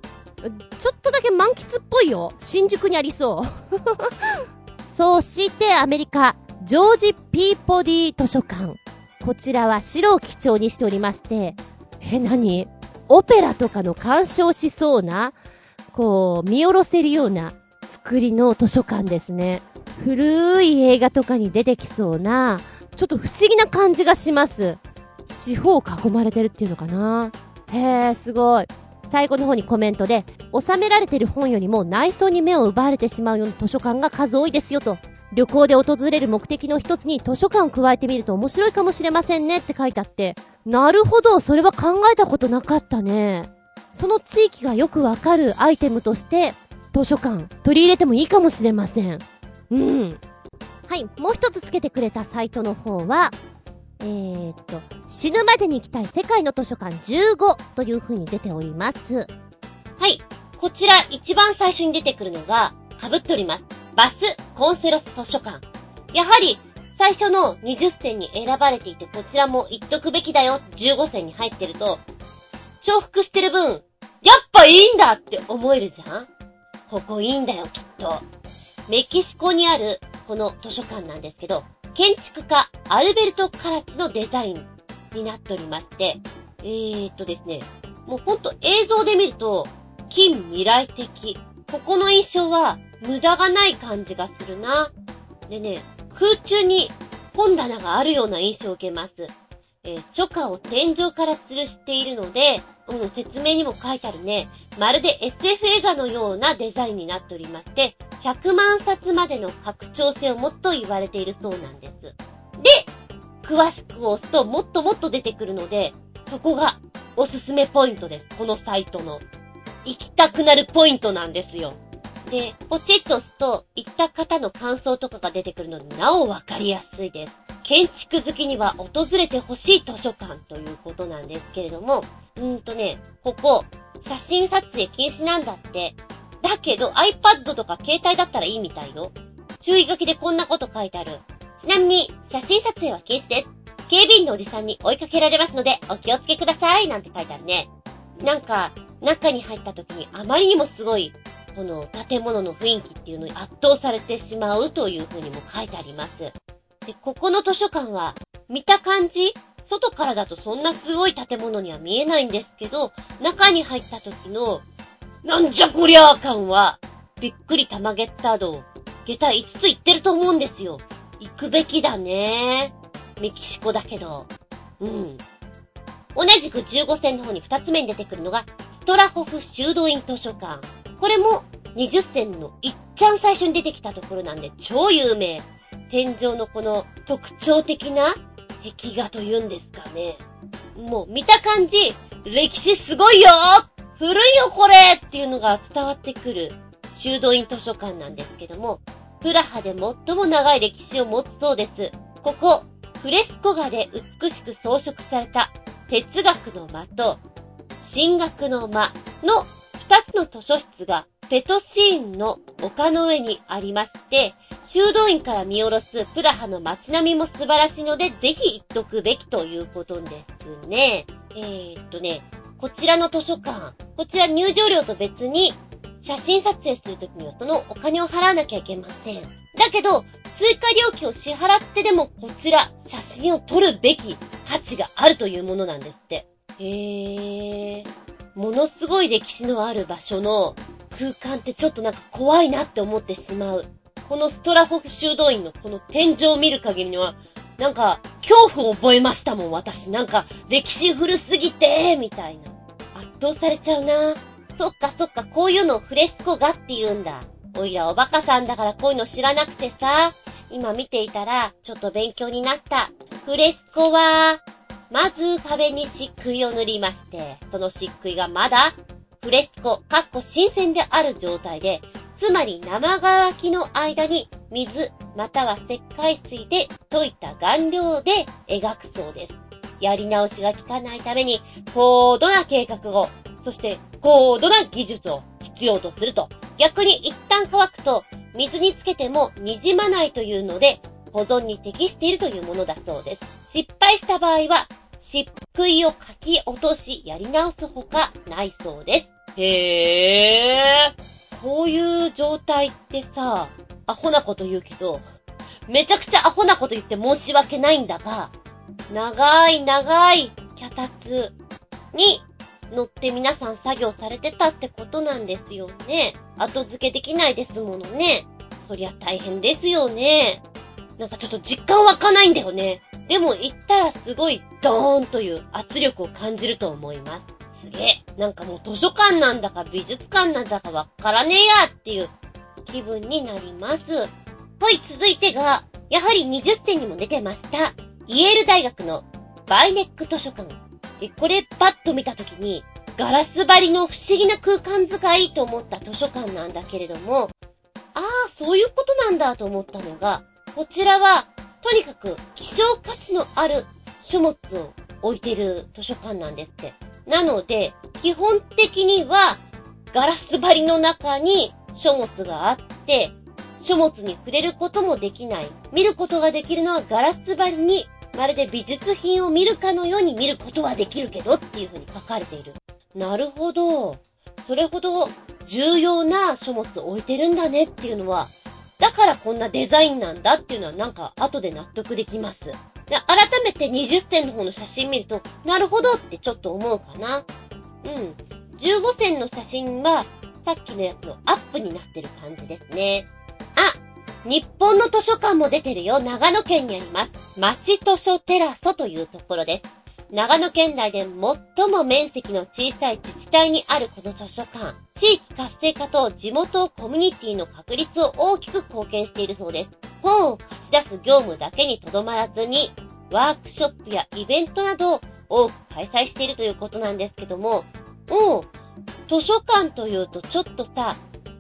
ちょっとだけ満喫っぽいよ。新宿にありそう。そしてアメリカ、ジョージ・ピーポディ図書館。こちらは白を基調にしておりまして、え、何？オペラとかの鑑賞しそうな、こう、見下ろせるような作りの図書館ですね。古い映画とかに出てきそうな、ちょっと不思議な感じがします。四方囲まれてるっていうのかな？へえ、すごい。最後の方にコメントで、収められてる本よりも内装に目を奪われてしまうような図書館が数多いですよと。旅行で訪れる目的の一つに図書館を加えてみると面白いかもしれませんねって書いてあって、なるほど、それは考えたことなかったね。その地域がよくわかるアイテムとして、図書館取り入れてもいいかもしれません。うん。はい、もう一つつけてくれたサイトの方は、えー、っと、死ぬまでに行きたい世界の図書館15という風に出ております。はい、こちら一番最初に出てくるのが、被っております。バス・コンセロス図書館。やはり、最初の20選に選ばれていて、こちらも言っとくべきだよ、15選に入ってると、重複してる分、やっぱいいんだって思えるじゃんここいいんだよ、きっと。メキシコにある、この図書館なんですけど、建築家、アルベルト・カラチのデザインになっておりまして、えーっとですね、もうほんと映像で見ると、近未来的。ここの印象は、無駄がない感じがするな。でね、空中に本棚があるような印象を受けます。えー、書家を天井から吊るしているので、うん、説明にも書いてあるね。まるで SF 映画のようなデザインになっておりまして、100万冊までの拡張性をもっと言われているそうなんです。で、詳しく押すともっともっと出てくるので、そこがおすすめポイントです。このサイトの。行きたくなるポイントなんですよ。で、ポチッと押すと、行った方の感想とかが出てくるので、なおわかりやすいです。建築好きには訪れてほしい図書館ということなんですけれども、うんとね、ここ、写真撮影禁止なんだって。だけど iPad とか携帯だったらいいみたいよ。注意書きでこんなこと書いてある。ちなみに、写真撮影は禁止です。警備員のおじさんに追いかけられますので、お気をつけください。なんて書いてあるね。なんか、中に入った時にあまりにもすごいこの建物の雰囲気っていうのに圧倒されてしまうというふうにも書いてあります。で、ここの図書館は、見た感じ、外からだとそんなすごい建物には見えないんですけど、中に入った時の、なんじゃこりゃー感は、びっくり玉ゲッタード、下駄5つ行ってると思うんですよ。行くべきだねメキシコだけど。うん。同じく15戦の方に2つ目に出てくるのが、ストラホフ修道院図書館。これも20銭のいっちゃん最初に出てきたところなんで超有名。天井のこの特徴的な壁画というんですかね。もう見た感じ、歴史すごいよ古いよこれっていうのが伝わってくる修道院図書館なんですけども、プラハで最も長い歴史を持つそうです。ここ、フレスコ画で美しく装飾された哲学の間と神学の間の二つの図書室がペトシーンの丘の上にありまして、修道院から見下ろすプラハの街並みも素晴らしいので、ぜひ行っとくべきということですね。えー、っとね、こちらの図書館、こちら入場料と別に写真撮影するときにはそのお金を払わなきゃいけません。だけど、追加料金を支払ってでもこちら写真を撮るべき価値があるというものなんですって。へー。ものすごい歴史のある場所の空間ってちょっとなんか怖いなって思ってしまう。このストラホフ修道院のこの天井を見る限りには、なんか恐怖を覚えましたもん、私。なんか歴史古すぎて、みたいな。圧倒されちゃうな。そっかそっか、こういうのをフレスコ画って言うんだ。おいらおバカさんだからこういうの知らなくてさ。今見ていたら、ちょっと勉強になった。フレスコは、まず壁に漆喰を塗りまして、その漆喰がまだフレスコ、かっこ新鮮である状態で、つまり生乾きの間に水または石灰水で溶いた顔料で描くそうです。やり直しが効かないために、高度な計画を、そして高度な技術を必要とすると。逆に一旦乾くと、水につけても滲まないというので、保存に適しているというものだそうです。失敗した場合は、漆喰を書き落とし、やり直すほかないそうです。へー。こういう状態ってさ、アホなこと言うけど、めちゃくちゃアホなこと言って申し訳ないんだが、長い長い脚立に乗って皆さん作業されてたってことなんですよね。後付けできないですものね。そりゃ大変ですよね。なんかちょっと実感湧かないんだよね。でも行ったらすごいドーンという圧力を感じると思います。すげえ。なんかもう図書館なんだか美術館なんだかわからねえやっていう気分になります。はい、続いてが、やはり20選にも出てました。イェール大学のバイネック図書館。え、これパッと見たときに、ガラス張りの不思議な空間使いと思った図書館なんだけれども、ああ、そういうことなんだと思ったのが、こちらは、とにかく希少価値のある書物を置いてる図書館なんですって。なので、基本的には、ガラス張りの中に書物があって、書物に触れることもできない。見ることができるのはガラス張りに、まるで美術品を見るかのように見ることはできるけどっていう風に書かれている。なるほど。それほど重要な書物を置いてるんだねっていうのは、だからこんなデザインなんだっていうのはなんか後で納得できます。で改めて20選の方の写真見ると、なるほどってちょっと思うかな。うん。15選の写真は、さっきのやつのアップになってる感じですね。あ日本の図書館も出てるよ。長野県にあります。町図書テラソというところです。長野県内で最も面積の小さい自治体にあるこの図書館。地域活性化と地元コミュニティの確立を大きく貢献しているそうです。本を貸し出す業務だけにとどまらずに、ワークショップやイベントなどを多く開催しているということなんですけども、うん、図書館というとちょっとさ、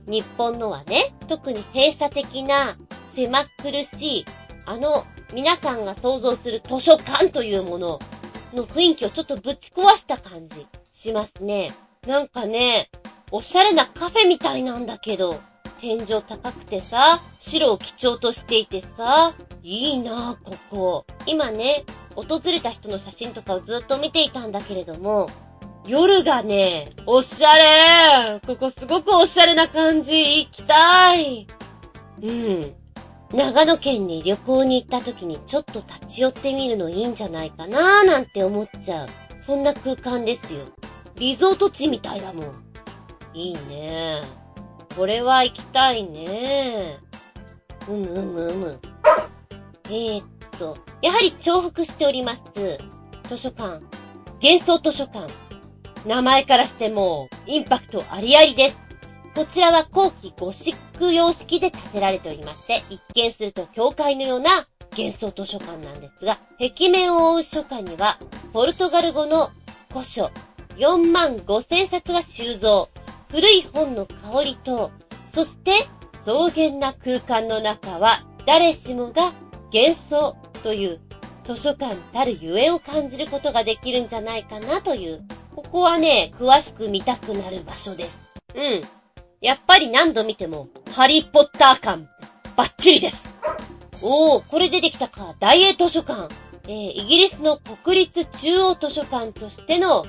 日本のはね、特に閉鎖的な、狭苦しい、あの、皆さんが想像する図書館というものの雰囲気をちょっとぶち壊した感じしますね。なんかね、おしゃれなカフェみたいなんだけど、天井高くてさ、白を基調としていてさ、いいなぁ、ここ。今ね、訪れた人の写真とかをずっと見ていたんだけれども、夜がね、おしゃれここすごくおしゃれな感じ行きたいうん。長野県に旅行に行った時にちょっと立ち寄ってみるのいいんじゃないかなーなんて思っちゃう。そんな空間ですよ。リゾート地みたいだもん。いいねこれは行きたいねうむうむうむ。えー、っと、やはり重複しております。図書館。幻想図書館。名前からしてもインパクトありありです。こちらは後期ゴシック様式で建てられておりまして、一見すると教会のような幻想図書館なんですが、壁面を覆う書館には、ポルトガル語の古書4万5千冊が収蔵。古い本の香りと、そして草原な空間の中は誰しもが幻想という図書館たるゆえを感じることができるんじゃないかなという、ここはね、詳しく見たくなる場所です。うん。やっぱり何度見ても、ハリーポッター感、バッチリです。おー、これ出てきたか。大英図書館。えー、イギリスの国立中央図書館としての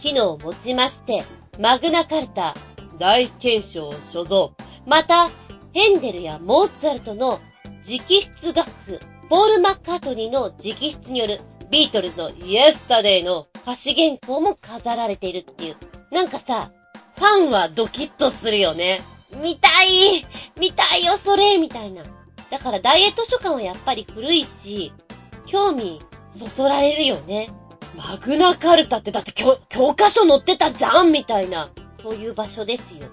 機能を持ちまして、マグナカルタ、大憲章所蔵。また、ヘンデルやモーツァルトの直筆楽譜、ポール・マッカートニーの直筆によるビートルズのイエスタデイの歌詞原稿も飾られているっていう。なんかさ、ファンはドキッとするよね。見たい見たいよ、それみたいな。だから大英図書館はやっぱり古いし、興味そそられるよね。マグナカルタってだって教教科書載ってたじゃんみたいな、そういう場所ですよ。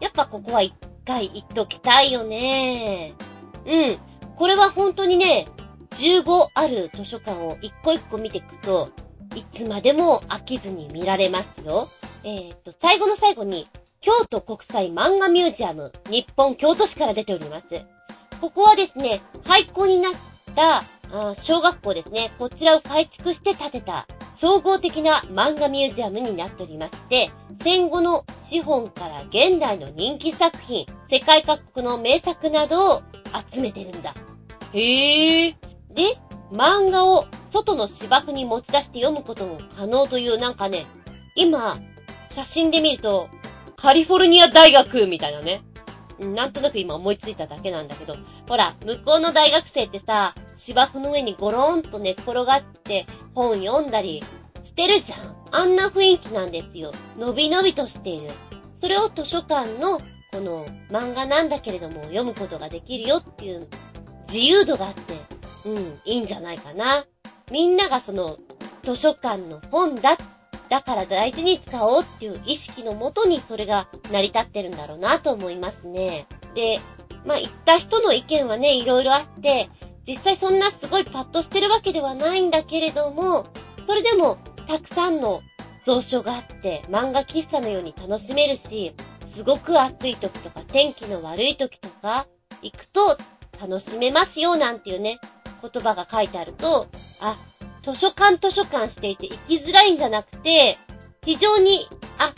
やっぱここは一回行っときたいよね。うん。これは本当にね、15ある図書館を一個一個見ていくと、いつまでも飽きずに見られますよ。えっ、と、最後の最後に、京都国際漫画ミュージアム、日本京都市から出ております。ここはですね、廃校になったあ小学校ですね。こちらを改築して建てた総合的な漫画ミュージアムになっておりまして、戦後の資本から現代の人気作品、世界各国の名作などを集めてるんだ。へえ。で、漫画を外の芝生に持ち出して読むことも可能というなんかね、今、写真で見ると、カリフォルニア大学みたいなね。なんとなく今思いついただけなんだけど、ほら、向こうの大学生ってさ、芝生の上にゴロンと寝っ転がって本読んだりしてるじゃん。あんな雰囲気なんですよ。のびのびとしている。それを図書館のこの漫画なんだけれども読むことができるよっていう自由度があって、うん、いいんじゃないかな。みんながその図書館の本だ、だから大事に使おうっていう意識のもとにそれが成り立ってるんだろうなと思いますね。で、まあ、言った人の意見はね、いろいろあって、実際そんなすごいパッとしてるわけではないんだけれども、それでもたくさんの蔵書があって、漫画喫茶のように楽しめるし、すごく暑い時とか天気の悪い時とか、行くと楽しめますよなんていうね、言葉が書いてあると、あ、図書館図書館していて行きづらいんじゃなくて、非常に、あ、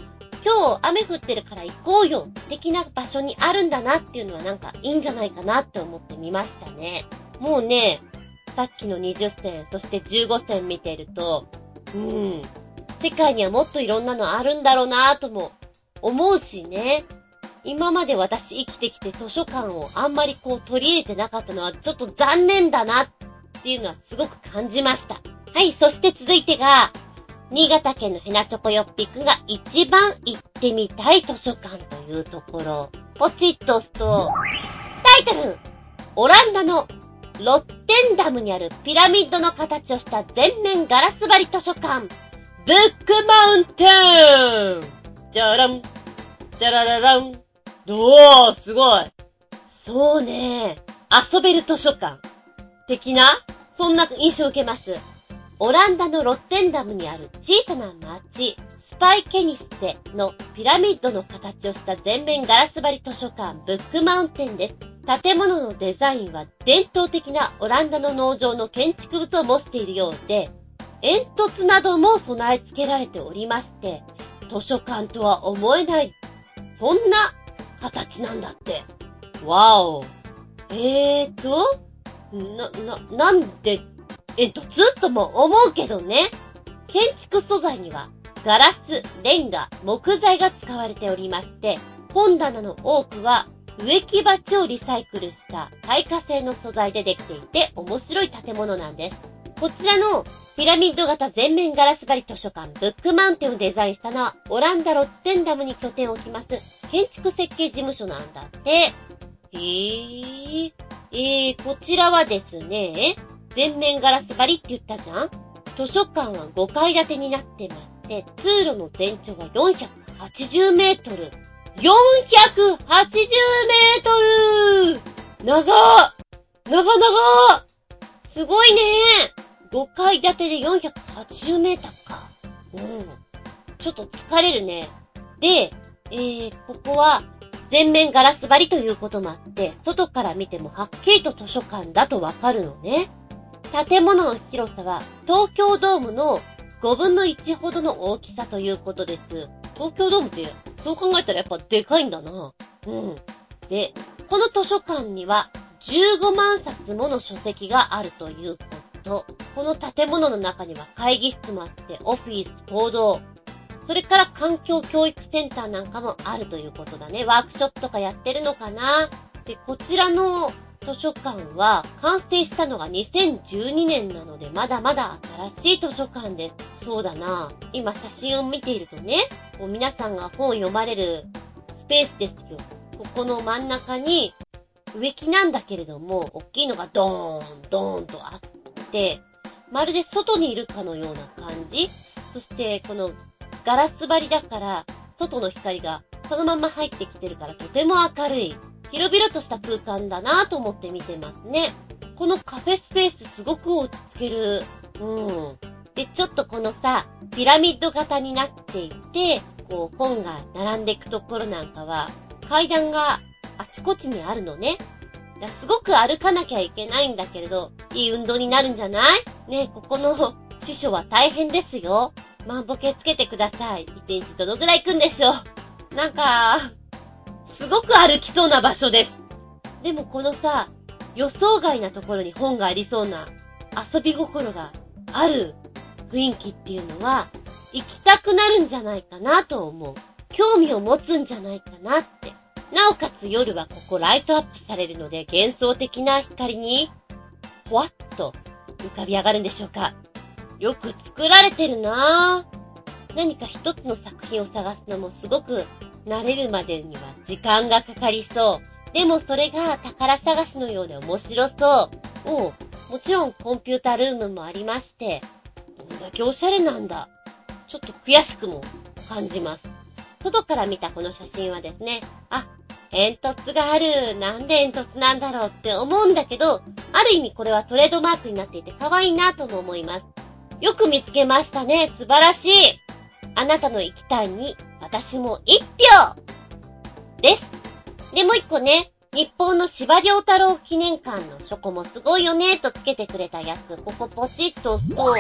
今日雨降ってるから行こうよ、的な場所にあるんだなっていうのはなんかいいんじゃないかなって思ってみましたね。もうね、さっきの20銭、そして15銭見てると、うん。世界にはもっといろんなのあるんだろうなぁとも思うしね。今まで私生きてきて図書館をあんまりこう取り入れてなかったのはちょっと残念だなっていうのはすごく感じました。はい、そして続いてが、新潟県のヘナチョコヨッピくんが一番行ってみたい図書館というところ。ポチッと押すと、タイトルオランダのロッテンダムにあるピラミッドの形をした全面ガラス張り図書館、ブックマウンテンじゃらん、じゃらららん。おー、すごい。そうね。遊べる図書館。的な？そんな印象を受けます。オランダのロッテンダムにある小さな町、スパイケニステのピラミッドの形をした全面ガラス張り図書館ブックマウンテンです。建物のデザインは伝統的なオランダの農場の建築物を模しているようで、煙突なども備え付けられておりまして、図書館とは思えない、そんな形なんだって。わお。えーと、な、な、なんで？煙突とも思うけどね。建築素材にはガラス、レンガ、木材が使われておりまして、本棚の多くは植木鉢をリサイクルした耐火性の素材でできていて面白い建物なんです。こちらのピラミッド型全面ガラス張り図書館ブックマウンテンをデザインしたのはオランダロッテンダムに拠点を置きます建築設計事務所なんだって。へー。えー、こちらはですね、全面ガラス張りって言ったじゃん図書館は5階建てになってまして、通路の全長は480メートル。480メートル長長長すごいね5階建てで480メーターか。うん。ちょっと疲れるね。で、えー、ここは全面ガラス張りということもあって、外から見てもはっきりと図書館だとわかるのね。建物の広さは東京ドームの5分の1ほどの大きさということです。東京ドームってそう考えたらやっぱでかいんだな。うん。で、この図書館には15万冊もの書籍があるということ。この建物の中には会議室もあって、オフィス、行動、それから環境教育センターなんかもあるということだね。ワークショップとかやってるのかなで、こちらの図書館は完成したのが2012年なのでまだまだ新しい図書館です。そうだな今写真を見ているとね、こう皆さんが本を読まれるスペースですよ。ここの真ん中に植木なんだけれども、大きいのがドーン、ドーンとあって、まるで外にいるかのような感じそしてこのガラス張りだから、外の光がそのまま入ってきてるからとても明るい。広々とした空間だなと思って見てますね。このカフェスペースすごく落ち着ける。うん。で、ちょっとこのさ、ピラミッド型になっていて、こう本が並んでいくところなんかは、階段があちこちにあるのね。だすごく歩かなきゃいけないんだけれど、いい運動になるんじゃない？ねえここの師匠は大変ですよ。万歩計つけてください。一日どのぐらい行くんでしょう？なんか、すごく歩きそうな場所です。でもこのさ、予想外なところに本がありそうな遊び心がある雰囲気っていうのは、行きたくなるんじゃないかなと思う。興味を持つんじゃないかなって。なおかつ夜はここライトアップされるので幻想的な光に、ほわっと浮かび上がるんでしょうか。よく作られてるなぁ。何か一つの作品を探すのもすごく慣れるまでには時間がかかりそう。でもそれが宝探しのようで面白そう。おう、もちろんコンピュータルームもありまして、どんだけおしゃれなんだ。ちょっと悔しくも感じます。外から見たこの写真はですね、あ、煙突がある。なんで煙突なんだろうって思うんだけど、ある意味これはトレードマークになっていて可愛いなとも思います。よく見つけましたね。素晴らしい。あなたの行きたいに、私も一票です。で、もう一個ね、日本の司良太郎記念館の書庫もすごいよねとつけてくれたやつ、ここポチッと押すと、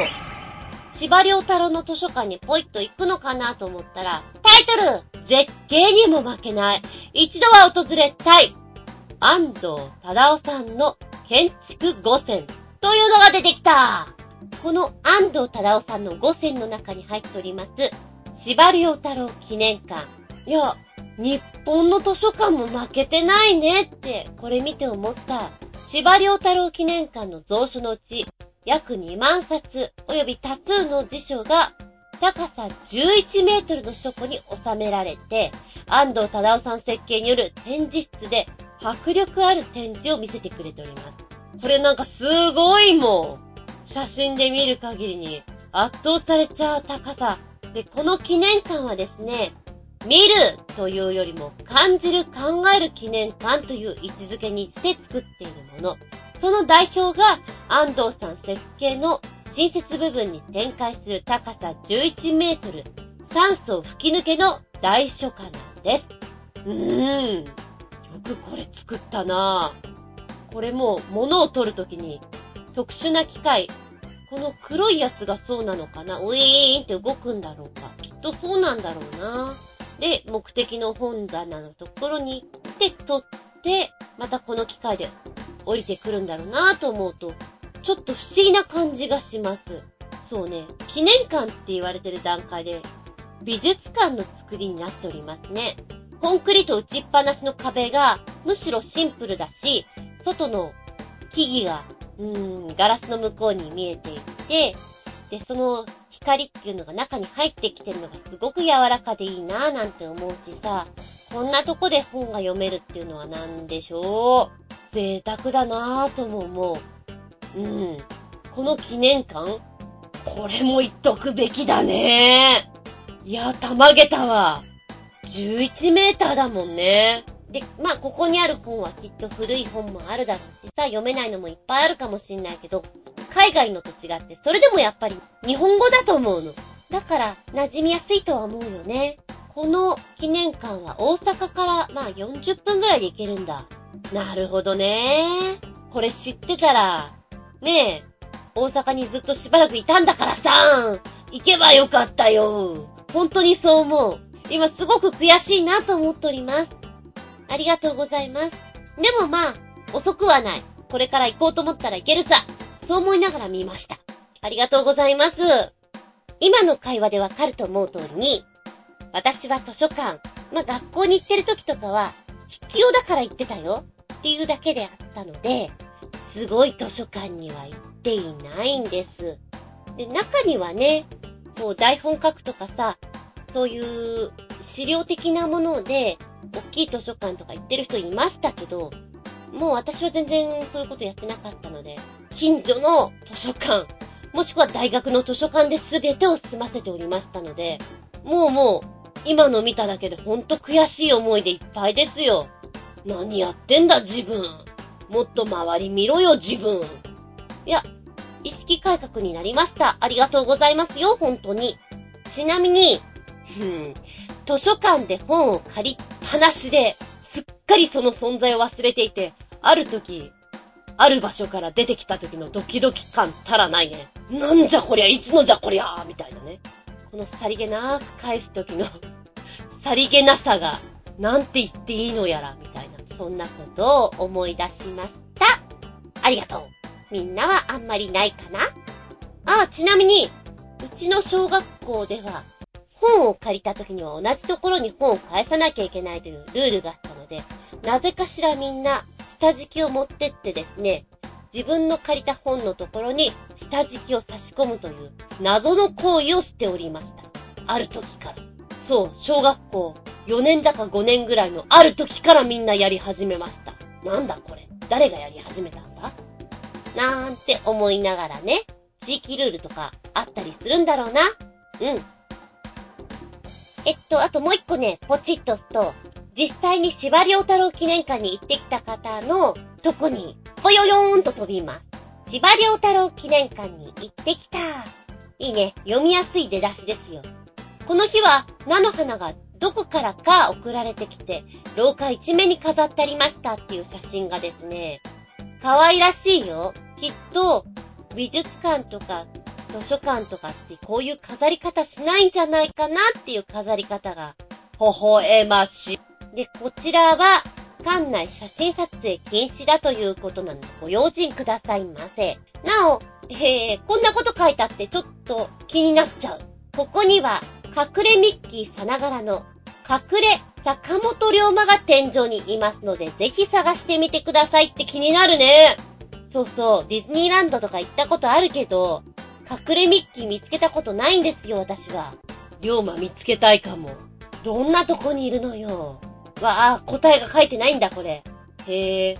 司良太郎の図書館にポイッと行くのかなと思ったら、タイトル絶景にも負けない。一度は訪れたい。安藤忠夫さんの建築5選というのが出てきた。この安藤忠夫さんの5選の中に入っております、司馬遼太郎記念館。いや、日本の図書館も負けてないねって、これ見て思った。司馬遼太郎記念館の蔵書のうち、約2万冊、及び多数の辞書が、高さ11メートルの書庫に収められて、安藤忠夫さん設計による展示室で迫力ある展示を見せてくれております。これなんかすごいもん。写真で見る限りに圧倒されちゃう高さ。で、この記念館はですね、見るというよりも感じる考える記念館という位置づけにして作っているもの。その代表が安藤さん設計の新設部分に展開する高さ11メートル、酸素吹き抜けの大書館なんです。うーん。よくこれ作ったな。これも物を取るときに特殊な機械。この黒いやつがそうなのかなウィーンって動くんだろうか。きっとそうなんだろうな。で、目的の本棚のところに行って取って、またこの機械で降りてくるんだろうなと思うと、ちょっと不思議な感じがします。そうね、記念館って言われてる段階で、美術館の作りになっておりますね。コンクリート打ちっぱなしの壁が、むしろシンプルだし、外の木々がうーん、ガラスの向こうに見えていて、で、その光っていうのが中に入ってきてるのがすごく柔らかでいいなぁなんて思うしさ、こんなとこで本が読めるっていうのは何でしょう？贅沢だなぁとも思う。うん。この記念館？これも言っとくべきだねいや、たまげたわ。11メーターだもんね。で、まあ、ここにある本はきっと古い本もあるだろうしさ、読めないのもいっぱいあるかもしんないけど、海外のと違って、それでもやっぱり日本語だと思うの。だから、馴染みやすいとは思うよね。この記念館は大阪から、まあ40分ぐらいで行けるんだ。なるほどね。これ知ってたら、ねえ、大阪にずっとしばらくいたんだからさ、行けばよかったよ。本当にそう思う。今すごく悔しいなと思っております。ありがとうございます。でもまあ、遅くはない。これから行こうと思ったらいけるさ。そう思いながら見ました。ありがとうございます。今の会話でわかると思う通りに、私は図書館、まあ、学校に行ってる時とかは、必要だから行ってたよっていうだけであったので、すごい図書館には行っていないんです。で、中にはね、こう台本書くとかさ、そういう資料的なもので、大きい図書館とか行ってる人いましたけど、もう私は全然そういうことやってなかったので、近所の図書館、もしくは大学の図書館で全てを済ませておりましたので、もうもう、今の見ただけでほんと悔しい思いでいっぱいですよ。何やってんだ自分。もっと周り見ろよ自分。いや、意識改革になりました。ありがとうございますよ、本当に。ちなみに、うん、図書館で本を借りっぱなしで、すっかりその存在を忘れていて、ある時、ある場所から出てきた時のドキドキ感たらないね。なんじゃこりゃ、いつのじゃこりゃみたいなね。このさりげなく返す時の さりげなさが、なんて言っていいのやら、みたいな、そんなことを思い出しました。ありがとう。みんなはあんまりないかなあ、ちなみに、うちの小学校では、本を借りた時には同じところに本を返さなきゃいけないというルールがあったので、なぜかしらみんな下敷きを持ってってですね、自分の借りた本のところに下敷きを差し込むという謎の行為をしておりました。ある時から。そう、小学校4年だか5年ぐらいのある時からみんなやり始めました。なんだこれ誰がやり始めたんだ？なんて思いながらね、地域ルールとかあったりするんだろうな。うん。えっと、あともう一個ね、ポチッと押すと、実際に司馬遼太郎記念館に行ってきた方のとこに、ぽよよーんと飛びます。司馬遼太郎記念館に行ってきた。いいね。読みやすい出だしですよ。この日は、菜の花がどこからか送られてきて、廊下一面に飾ってありましたっていう写真がですね、可愛らしいよ。きっと、美術館とか図書館とかってこういう飾り方しないんじゃないかなっていう飾り方が、微笑ましい。で、こちらは、館内写真撮影禁止だということなので、ご用心くださいませ。なお、えー、こんなこと書いてあってちょっと気になっちゃう。ここには、隠れミッキーさながらの、隠れ坂本龍馬が天井にいますので、ぜひ探してみてくださいって気になるね。そうそう、ディズニーランドとか行ったことあるけど、隠れミッキー見つけたことないんですよ、私は。龍馬見つけたいかも。どんなとこにいるのよ。わあ、答えが書いてないんだ、これ。へえ。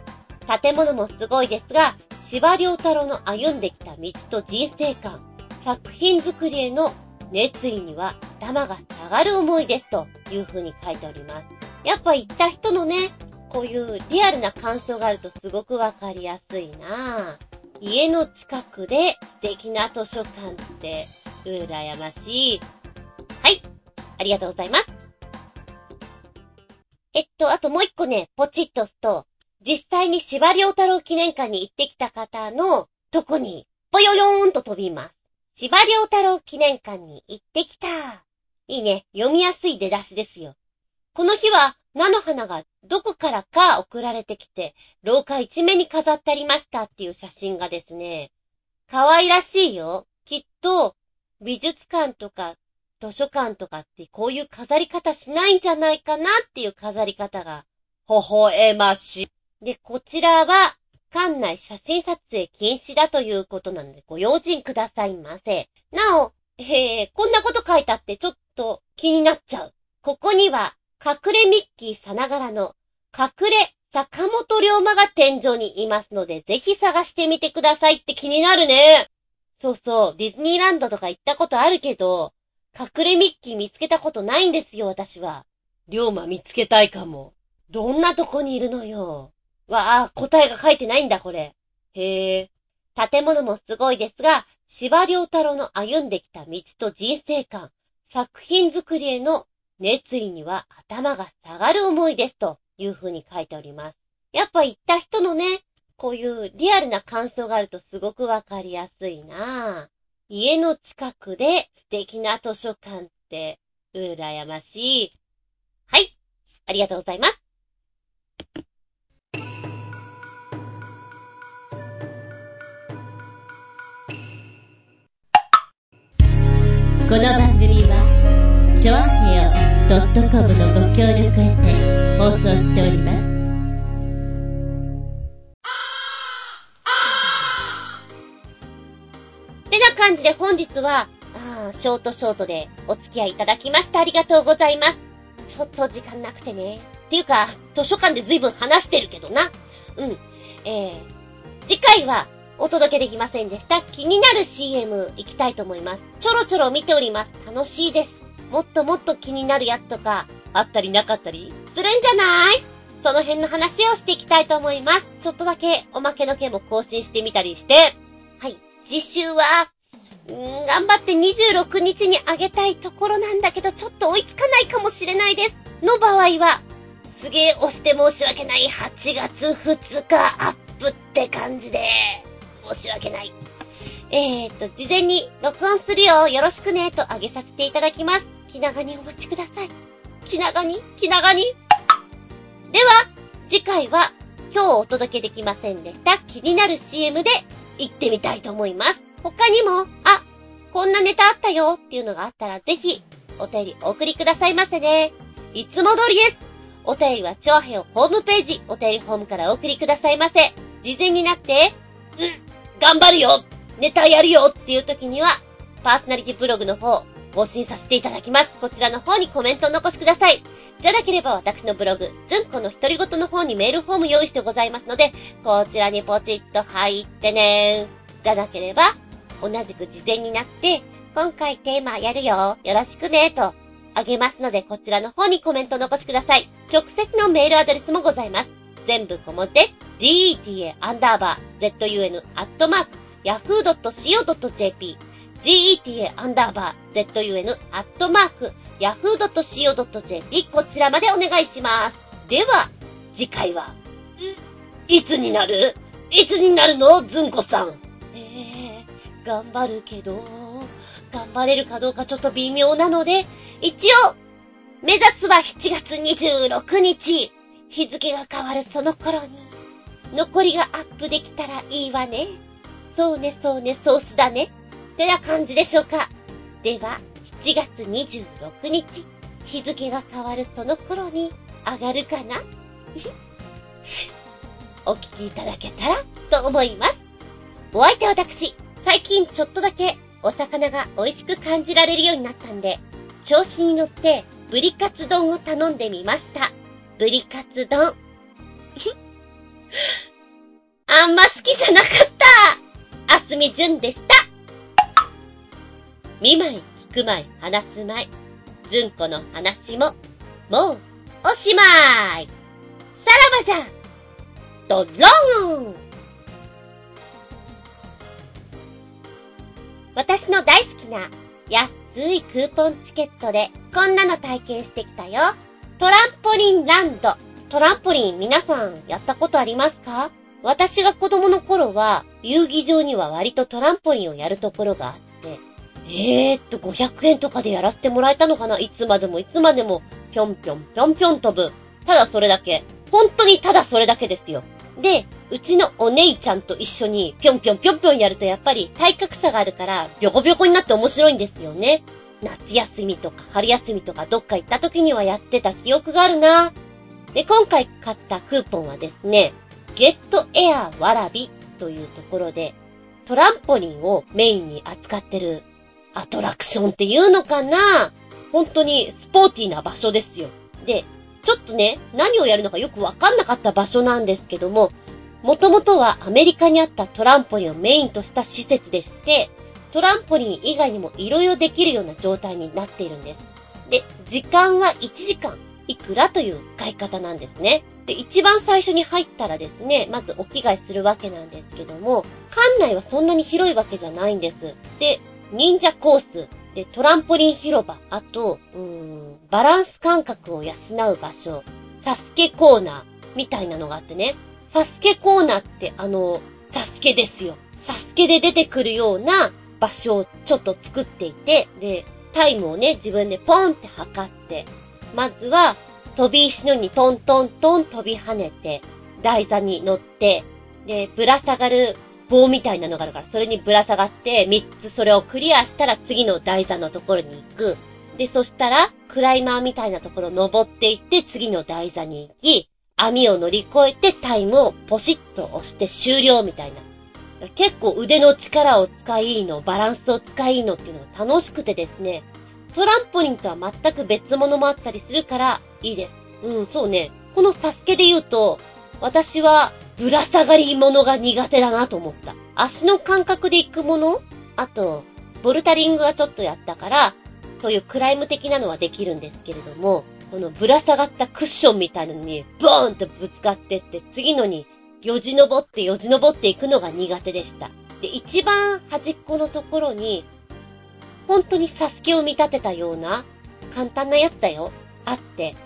建物もすごいですが、司馬遼太郎の歩んできた道と人生観、作品作りへの熱意には頭が下がる思いですという風に書いております。やっぱ行った人のね、こういうリアルな感想があるとすごくわかりやすいな家の近くで素敵な図書館って羨ましい。はい。ありがとうございます。えっと、あともう一個ね、ポチッと押すと、実際に司馬遼太郎記念館に行ってきた方のとこに、ぽよよーんと飛びます。司馬遼太郎記念館に行ってきた。いいね。読みやすい出だしですよ。この日は、菜の花がどこからか送られてきて、廊下一面に飾ってありましたっていう写真がですね、可愛らしいよ。きっと、美術館とか図書館とかってこういう飾り方しないんじゃないかなっていう飾り方が、微笑ましい。で、こちらは、館内写真撮影禁止だということなので、ご用心くださいませ。なお、へえ、こんなこと書いてあってちょっと気になっちゃう。ここには、隠れミッキーさながらの、隠れ坂本龍馬が天井にいますので、ぜひ探してみてくださいって気になるね。そうそう、ディズニーランドとか行ったことあるけど、隠れミッキー見つけたことないんですよ、私は。龍馬見つけたいかも。どんなとこにいるのよ。わあ、答えが書いてないんだ、これ。へえ。建物もすごいですが、司馬遼太郎の歩んできた道と人生観、作品作りへの熱意には頭が下がる思いですという風に書いております。やっぱ行った人のね、こういうリアルな感想があるとすごくわかりやすいなぁ。家の近くで素敵な図書館って羨ましい。はい。ありがとうございます。この番組は、ちょあへよ .com のご協力へて放送しております。感じで本日は、あショートショートでお付き合いいただきましたありがとうございます。ちょっと時間なくてね。っていうか、図書館で随分話してるけどな。うん。えー、次回はお届けできませんでした。気になる CM 行きたいと思います。ちょろちょろ見ております。楽しいです。もっともっと気になるやつとか、あったりなかったりするんじゃない？その辺の話をしていきたいと思います。ちょっとだけおまけの件も更新してみたりして。はい。次週は、頑張って26日にあげたいところなんだけど、ちょっと追いつかないかもしれないです。の場合は、すげえ押して申し訳ない。8月2日アップって感じで、申し訳ない。えーと、事前に録音するよ、よろしくね、と上げさせていただきます。気長にお待ちください。気長に？気長に？では、次回は今日お届けできませんでした気になる CM で行ってみたいと思います。他にも、あ、こんなネタあったよっていうのがあったらぜひお便りお送りくださいませね。いつも通りです。お便りは超平ホームページ、お便りフォームからお送りくださいませ。事前になって、うん、頑張るよネタやるよっていう時には、パーソナリティブログの方、更新させていただきます。こちらの方にコメントを残しください。じゃなければ私のブログ、ずんこの独り言の方にメールフォーム用意してございますので、こちらにポチッと入ってねじゃなければ、同じく事前になって、今回テーマやるよ、よろしくね、と、あげますので、こちらの方にコメント残しください。直接のメールアドレスもございます。全部小文字で、geta アンダーバー zun アットマーク yahoo.co.jp geta アンダーバー zun アットマーク yahoo.co.jp こちらまでお願いします。では、次回は、いつになる？いつになるの？ずんこさん。頑張るけど、頑張れるかどうかちょっと微妙なので、一応、目指すは7月26日。日付が変わるその頃に、残りがアップできたらいいわね。そうね、そうね、ソースだね。ってな感じでしょうか。では、7月26日、日付が変わるその頃に上がるかな？お聞きいただけたらと思います。お相手は私、最近ちょっとだけお魚が美味しく感じられるようになったんで、調子に乗ってブリカツ丼を頼んでみました。ブリカツ丼。あんま好きじゃなかったあつみじゅんでした見舞い、聞く舞い、話す舞い。ずんこの話も、もう、おしまいさらばじゃドローン私の大好きな安いクーポンチケットでこんなの体験してきたよ。トランポリンランド。トランポリン皆さんやったことありますか？私が子供の頃は遊戯場には割とトランポリンをやるところがあって、えーっと500円とかでやらせてもらえたのかな？いつまでもいつまでもぴょんぴょんぴょんぴょん飛ぶ。ただそれだけ。本当にただそれだけですよ。で、うちのお姉ちゃんと一緒にぴょんぴょんぴょんぴょんやるとやっぱり体格差があるからビョコビョコになって面白いんですよね。夏休みとか春休みとかどっか行った時にはやってた記憶があるな。で、今回買ったクーポンはですね、ゲットエアわらびというところで、トランポリンをメインに扱ってるアトラクションっていうのかな本当にスポーティーな場所ですよ。で、ちょっとね、何をやるのかよくわかんなかった場所なんですけども、もともとはアメリカにあったトランポリンをメインとした施設でして、トランポリン以外にも色々できるような状態になっているんです。で、時間は1時間いくらという使い方なんですね。で、一番最初に入ったらですね、まずお着替えするわけなんですけども、館内はそんなに広いわけじゃないんです。で、忍者コース、で、トランポリン広場、あと、うーん、バランス感覚を養う場所、サスケコーナー、みたいなのがあってね、サスケコーナーってあの、サスケですよ。サスケで出てくるような場所をちょっと作っていて、で、タイムをね、自分でポンって測って、まずは、飛び石のようにトントントン飛び跳ねて、台座に乗って、で、ぶら下がる棒みたいなのがあるから、それにぶら下がって、三つそれをクリアしたら次の台座のところに行く。で、そしたら、クライマーみたいなところ登っていって、次の台座に行き、網を乗り越えてタイムをポシッと押して終了みたいな。結構腕の力を使いの、バランスを使いのっていうのが楽しくてですね、トランポリンとは全く別物もあったりするからいいです。うん、そうね。このサスケで言うと、私はぶら下がり物が苦手だなと思った。足の感覚で行くものあと、ボルタリングはちょっとやったから、そういうクライム的なのはできるんですけれども、このぶら下がったクッションみたいなのに、ボーンとぶつかってって、次のに、よじ登ってよじ登っていくのが苦手でした。で、一番端っこのところに、本当にサスケを見立てたような、簡単なやつだよ。あって、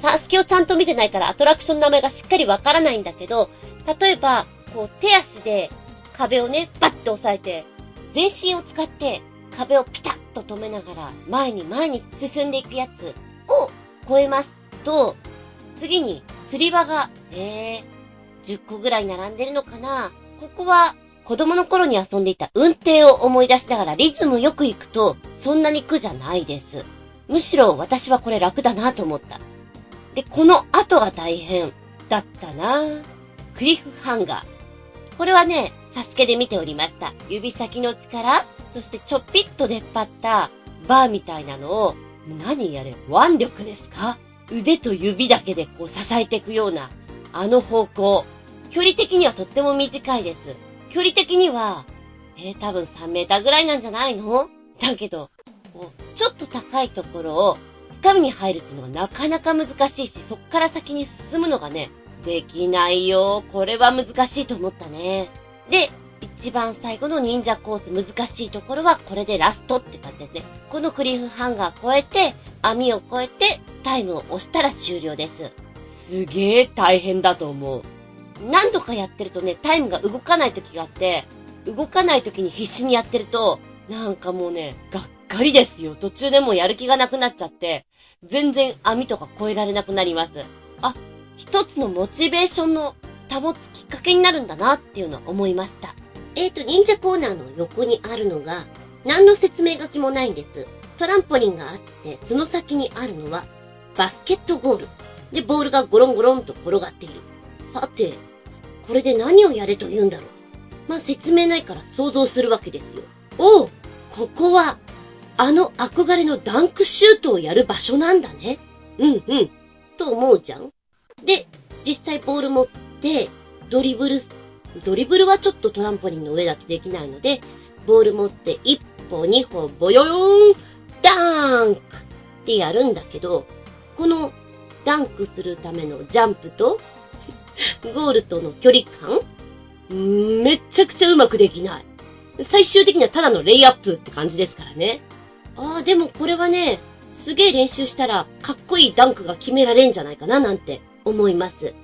サスケをちゃんと見てないからアトラクションの名前がしっかりわからないんだけど、例えば、こう手足で壁をね、バッて押さえて、全身を使って壁をピタッと止めながら前に前に進んでいくやつを超えますと、次に釣り場が、えー、10個ぐらい並んでるのかなここは子供の頃に遊んでいた運転を思い出しながらリズムよく行くと、そんなに苦じゃないです。むしろ私はこれ楽だなと思った。で、この後が大変だったなクリフハンガー。これはね、サスケで見ておりました。指先の力、そしてちょっぴっと出っ張ったバーみたいなのを、何やれ、腕力ですか？腕と指だけでこう支えていくような、あの方向。距離的にはとっても短いです。距離的には、えー、多分3メーターぐらいなんじゃないの？だけど、こうちょっと高いところを、掴みに入るっていうのはなかなか難しいし、そっから先に進むのがね、できないよ。これは難しいと思ったね。で、一番最後の忍者コース難しいところはこれでラストって感じですね。このクリフハンガー超えて、網を超えてタイムを押したら終了です。すげえ大変だと思う。何度かやってるとね、タイムが動かない時があって、動かない時に必死にやってると、なんかもうね、がっかりですよ。途中でもうやる気がなくなっちゃって、全然網とか越えられなくなります。あ、一つのモチベーションの保つきっかけになるんだなっていうのは思いました。えーと、忍者コーナーの横にあるのが、何の説明書きもないんです。トランポリンがあって、その先にあるのは、バスケットゴール。で、ボールがゴロンゴロンと転がっている。はて、これで何をやれと言うんだろう。まあ、説明ないから想像するわけですよ。おうここは、あの憧れのダンクシュートをやる場所なんだね。うんうん。と思うじゃんで、実際ボール持って、ドリブル、ドリブルはちょっとトランポリンの上だとできないので、ボール持って1歩2歩ボヨヨーンダーンクってやるんだけど、このダンクするためのジャンプとゴールとの距離感めちゃくちゃうまくできない。最終的にはただのレイアップって感じですからね。ああ、でもこれはね、すげえ練習したらかっこいいダンクが決められんじゃないかななんて思います。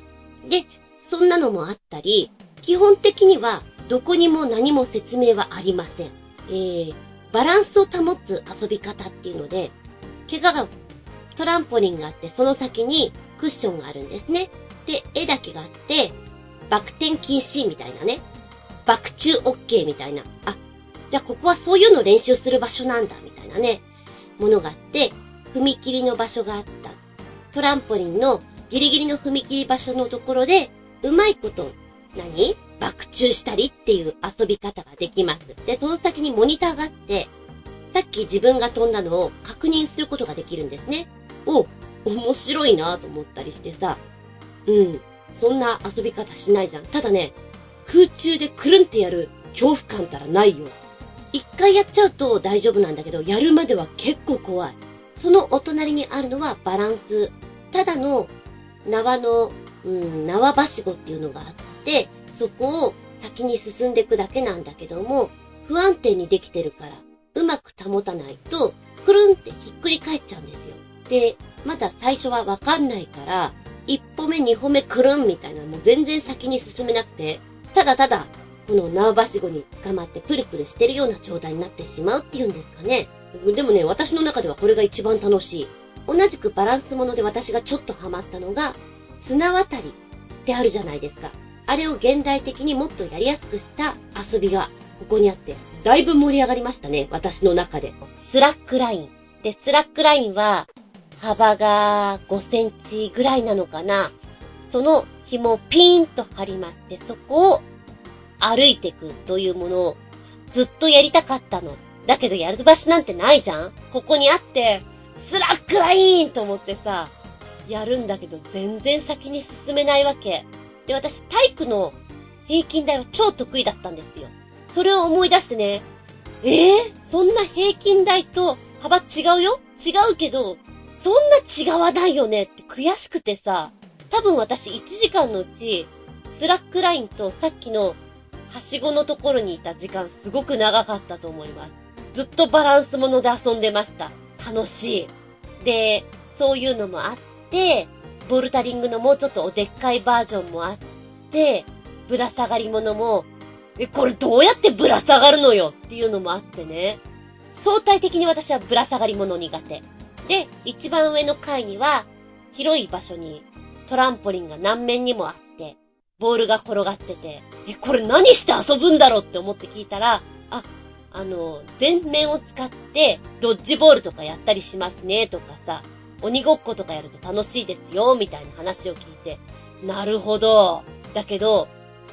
で、そんなのもあったり、基本的にはどこにも何も説明はありません。えー、バランスを保つ遊び方っていうので、怪我がトランポリンがあってその先にクッションがあるんですね。で、絵だけがあって、バク転禁止みたいなね。バク宙 OK みたいな。あ、じゃあここはそういうの練習する場所なんだ、みたいなね。ものがあって、踏切の場所があった。トランポリンのギリギリの踏切場所のところで、うまいこと、何？爆中したりっていう遊び方ができます。で、その先にモニターがあって、さっき自分が飛んだのを確認することができるんですね。お、面白いなと思ったりしてさ、うん。そんな遊び方しないじゃん。ただね、空中でくるんってやる恐怖感たらないよ。一回やっちゃうと大丈夫なんだけど、やるまでは結構怖い。そのお隣にあるのはバランス。ただの縄の、うん、縄ばしごっていうのがあって、そこを先に進んでいくだけなんだけども、不安定にできてるから、うまく保たないと、くるんってひっくり返っちゃうんですよ。で、まだ最初はわかんないから、一歩目二歩目くるんみたいなもう全然先に進めなくて、ただただ、この縄ばしごに捕まってプルプルしてるような状態になってしまうっていうんですかね。でもね、私の中ではこれが一番楽しい。同じくバランスもので私がちょっとハマったのが、綱渡りってあるじゃないですか。あれを現代的にもっとやりやすくした遊びがここにあって、だいぶ盛り上がりましたね、私の中で。スラックライン。で、スラックラインは、幅が5センチぐらいなのかな。その紐をピーンと張りまして、そこを歩いていくというものをずっとやりたかったの。だけどやる場所なんてないじゃんここにあって、スラックラインと思ってさ、やるんだけど全然先に進めないわけ。で、私体育の平均台は超得意だったんですよ。それを思い出してね、ええー、そんな平均台と幅違うよ？違うけど、そんな違わないよね？って悔しくてさ、多分私1時間のうち、スラックラインとさっきのはしごのところにいた時間すごく長かったと思います。ずっとバランスもので遊んでました。楽しい。で、そういうのもあって、ボルダリングのもうちょっとおでっかいバージョンもあって、ぶら下がり物も、え、これどうやってぶら下がるのよっていうのもあってね。相対的に私はぶら下がり物苦手。で、一番上の階には、広い場所にトランポリンが何面にもあって、ボールが転がってて、え、これ何して遊ぶんだろうって思って聞いたら、あ、あの、全面を使ってドッジボールとかやったりしますねとかさ、鬼ごっことかやると楽しいですよみたいな話を聞いて、なるほど。だけど、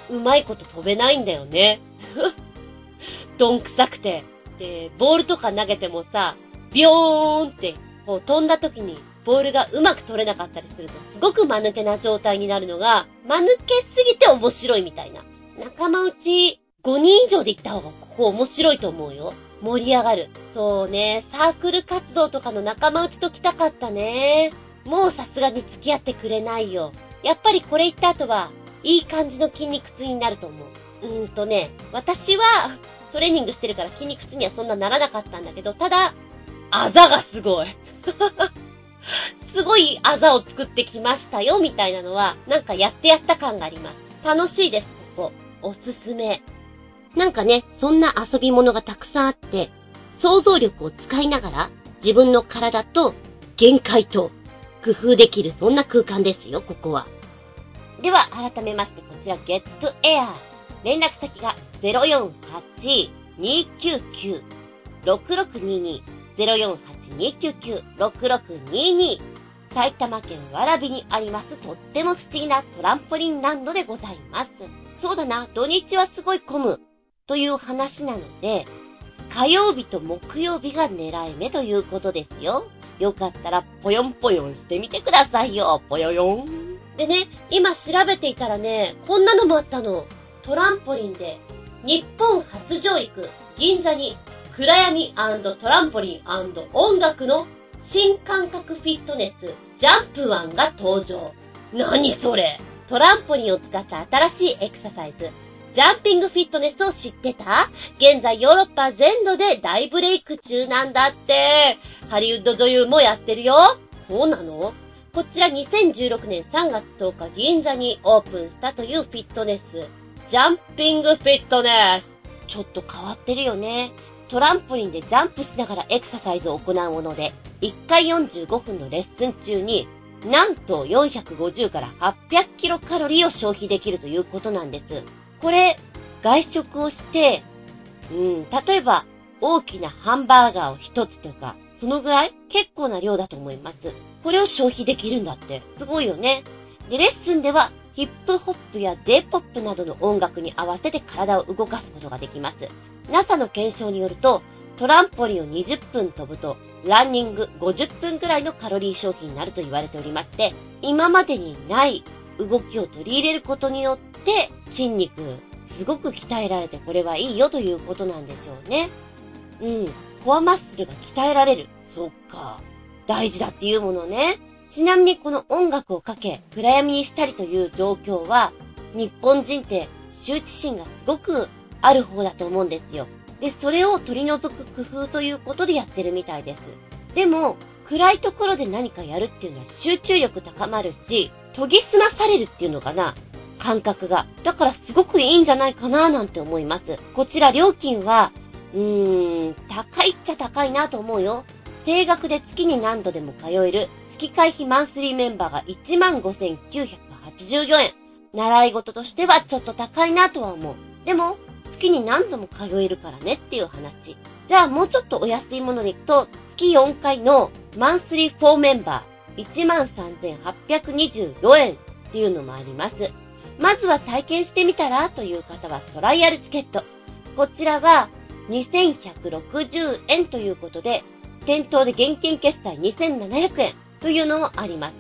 うまいこと飛べないんだよね。どんくさくて。で、ボールとか投げてもさ、ビヨーンって、こう飛んだ時にボールがうまく取れなかったりすると、すごく間抜けな状態になるのが、間抜けすぎて面白いみたいな。仲間内5人以上で行った方がここ面白いと思うよ。盛り上がる。そうね、サークル活動とかの仲間内と来たかったね。もうさすがに付き合ってくれないよ。やっぱりこれ言った後は、いい感じの筋肉痛になると思う。うーんとね、私は、トレーニングしてるから筋肉痛にはそんなならなかったんだけど、ただ、あざがすごい。すごいあざを作ってきましたよ、みたいなのは、なんかやってやった感があります。楽しいです、ここ。おすすめ。なんかね、そんな遊び物がたくさんあって、想像力を使いながら、自分の体と限界と工夫できる、そんな空間ですよ、ここは。では、改めまして、こちら、ゲットエアー。連絡先が048-299-6622。048-299-6622。埼玉県蕨にありますとっても不思議なトランポリンランドでございます。そうだな、土日はすごい混むという話なので、火曜日と木曜日が狙い目ということですよ。よかったらぽよんぽよんしてみてくださいよ、ぽよよん。でね、今調べていたらね、こんなのもあったの。トランポリンで、日本初上陸、銀座に、暗闇トランポリン音楽の新感覚フィットネス、ジャンプワンが登場。何それトランポリンを使った新しいエクササイズ、ジャンピングフィットネスを知ってた？現在ヨーロッパ全土で大ブレイク中なんだって。ハリウッド女優もやってるよ。そうなの？こちら2016年3月10日銀座にオープンしたというフィットネス。ジャンピングフィットネス。ちょっと変わってるよね。トランポリンでジャンプしながらエクササイズを行うもので、1回45分のレッスン中に、なんと450から800キロカロリーを消費できるということなんです。これ、外食をして、うん、例えば、大きなハンバーガーを一つとか、そのぐらい結構な量だと思います。これを消費できるんだって。すごいよね。で、レッスンでは、ヒップホップや J-POP などの音楽に合わせて体を動かすことができます。NASA の検証によると、トランポリンを20分飛ぶと、ランニング50分くらいのカロリー消費になると言われておりまして、今までにない動きを取り入れることによって、筋肉、すごく鍛えられてこれはいいよということなんでしょうね。うん。コアマッスルが鍛えられる。そっか。大事だっていうものね。ちなみにこの音楽をかけ、暗闇にしたりという状況は、日本人って羞恥心がすごくある方だと思うんですよ。で、それを取り除く工夫ということでやってるみたいです。でも、暗いところで何かやるっていうのは集中力高まるし、研ぎ澄まされるっていうのかな感覚が。だからすごくいいんじゃないかななんて思います。こちら料金は、うーん、高いっちゃ高いなと思うよ。定額で月に何度でも通える月会費マンスリーメンバーが15,984円。習い事としてはちょっと高いなとは思う。でも、月に何度も通えるからねっていう話。じゃあもうちょっとお安いものでいくと、月4回のマンスリー4メンバー、13,824円っていうのもあります。まずは体験してみたらという方はトライアルチケット。こちらは2160円ということで、店頭で現金決済2700円というのもあります。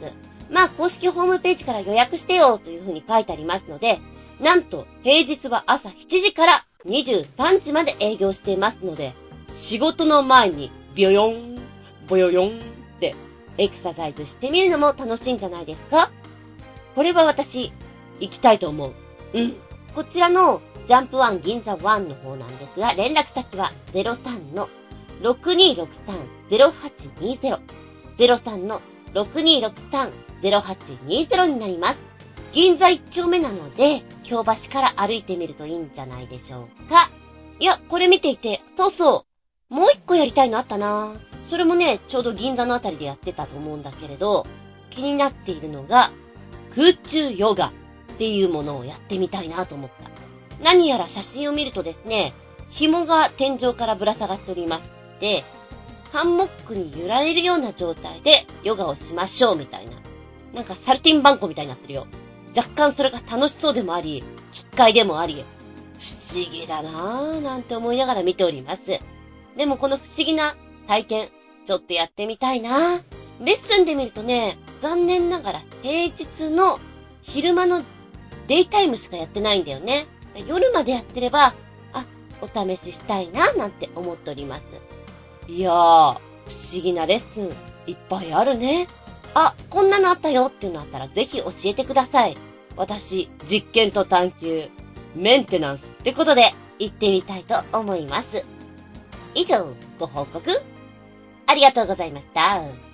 まあ、公式ホームページから予約してよというふうに書いてありますので、なんと平日は朝7時から23時まで営業していますので、仕事の前にビヨヨン、ボヨヨンってエクササイズしてみるのも楽しいんじゃないですか？これは私、行きたいと思う。うん。こちらのジャンプワン銀座ワンの方なんですが、連絡先は03の6263-0820。03の6263 0820になります。銀座一丁目なので、京橋から歩いてみるといいんじゃないでしょうか。いや、これ見ていて、そうそう、もう一個やりたいのあったなそれもね、ちょうど銀座のあたりでやってたと思うんだけれど、気になっているのが、空中ヨガっていうものをやってみたいなと思った。何やら写真を見るとですね、紐が天井からぶら下がっております。で、ハンモックに揺られるような状態でヨガをしましょうみたいな。なんかサルティンバンコみたいになってるよ。若干それが楽しそうでもあり、機械でもあり、不思議だなぁなんて思いながら見ております。でもこの不思議な体験、ちょっとやってみたいなぁレッスンで見るとね、残念ながら平日の昼間のデイタイムしかやってないんだよね。夜までやってれば、あ、お試ししたいななんて思っております。いやー、不思議なレッスンいっぱいあるね。あ、こんなのあったよっていうのあったらぜひ教えてください。私、実験と探求、メンテナンスってことで行ってみたいと思います。以上、ご報告ありがとうございました。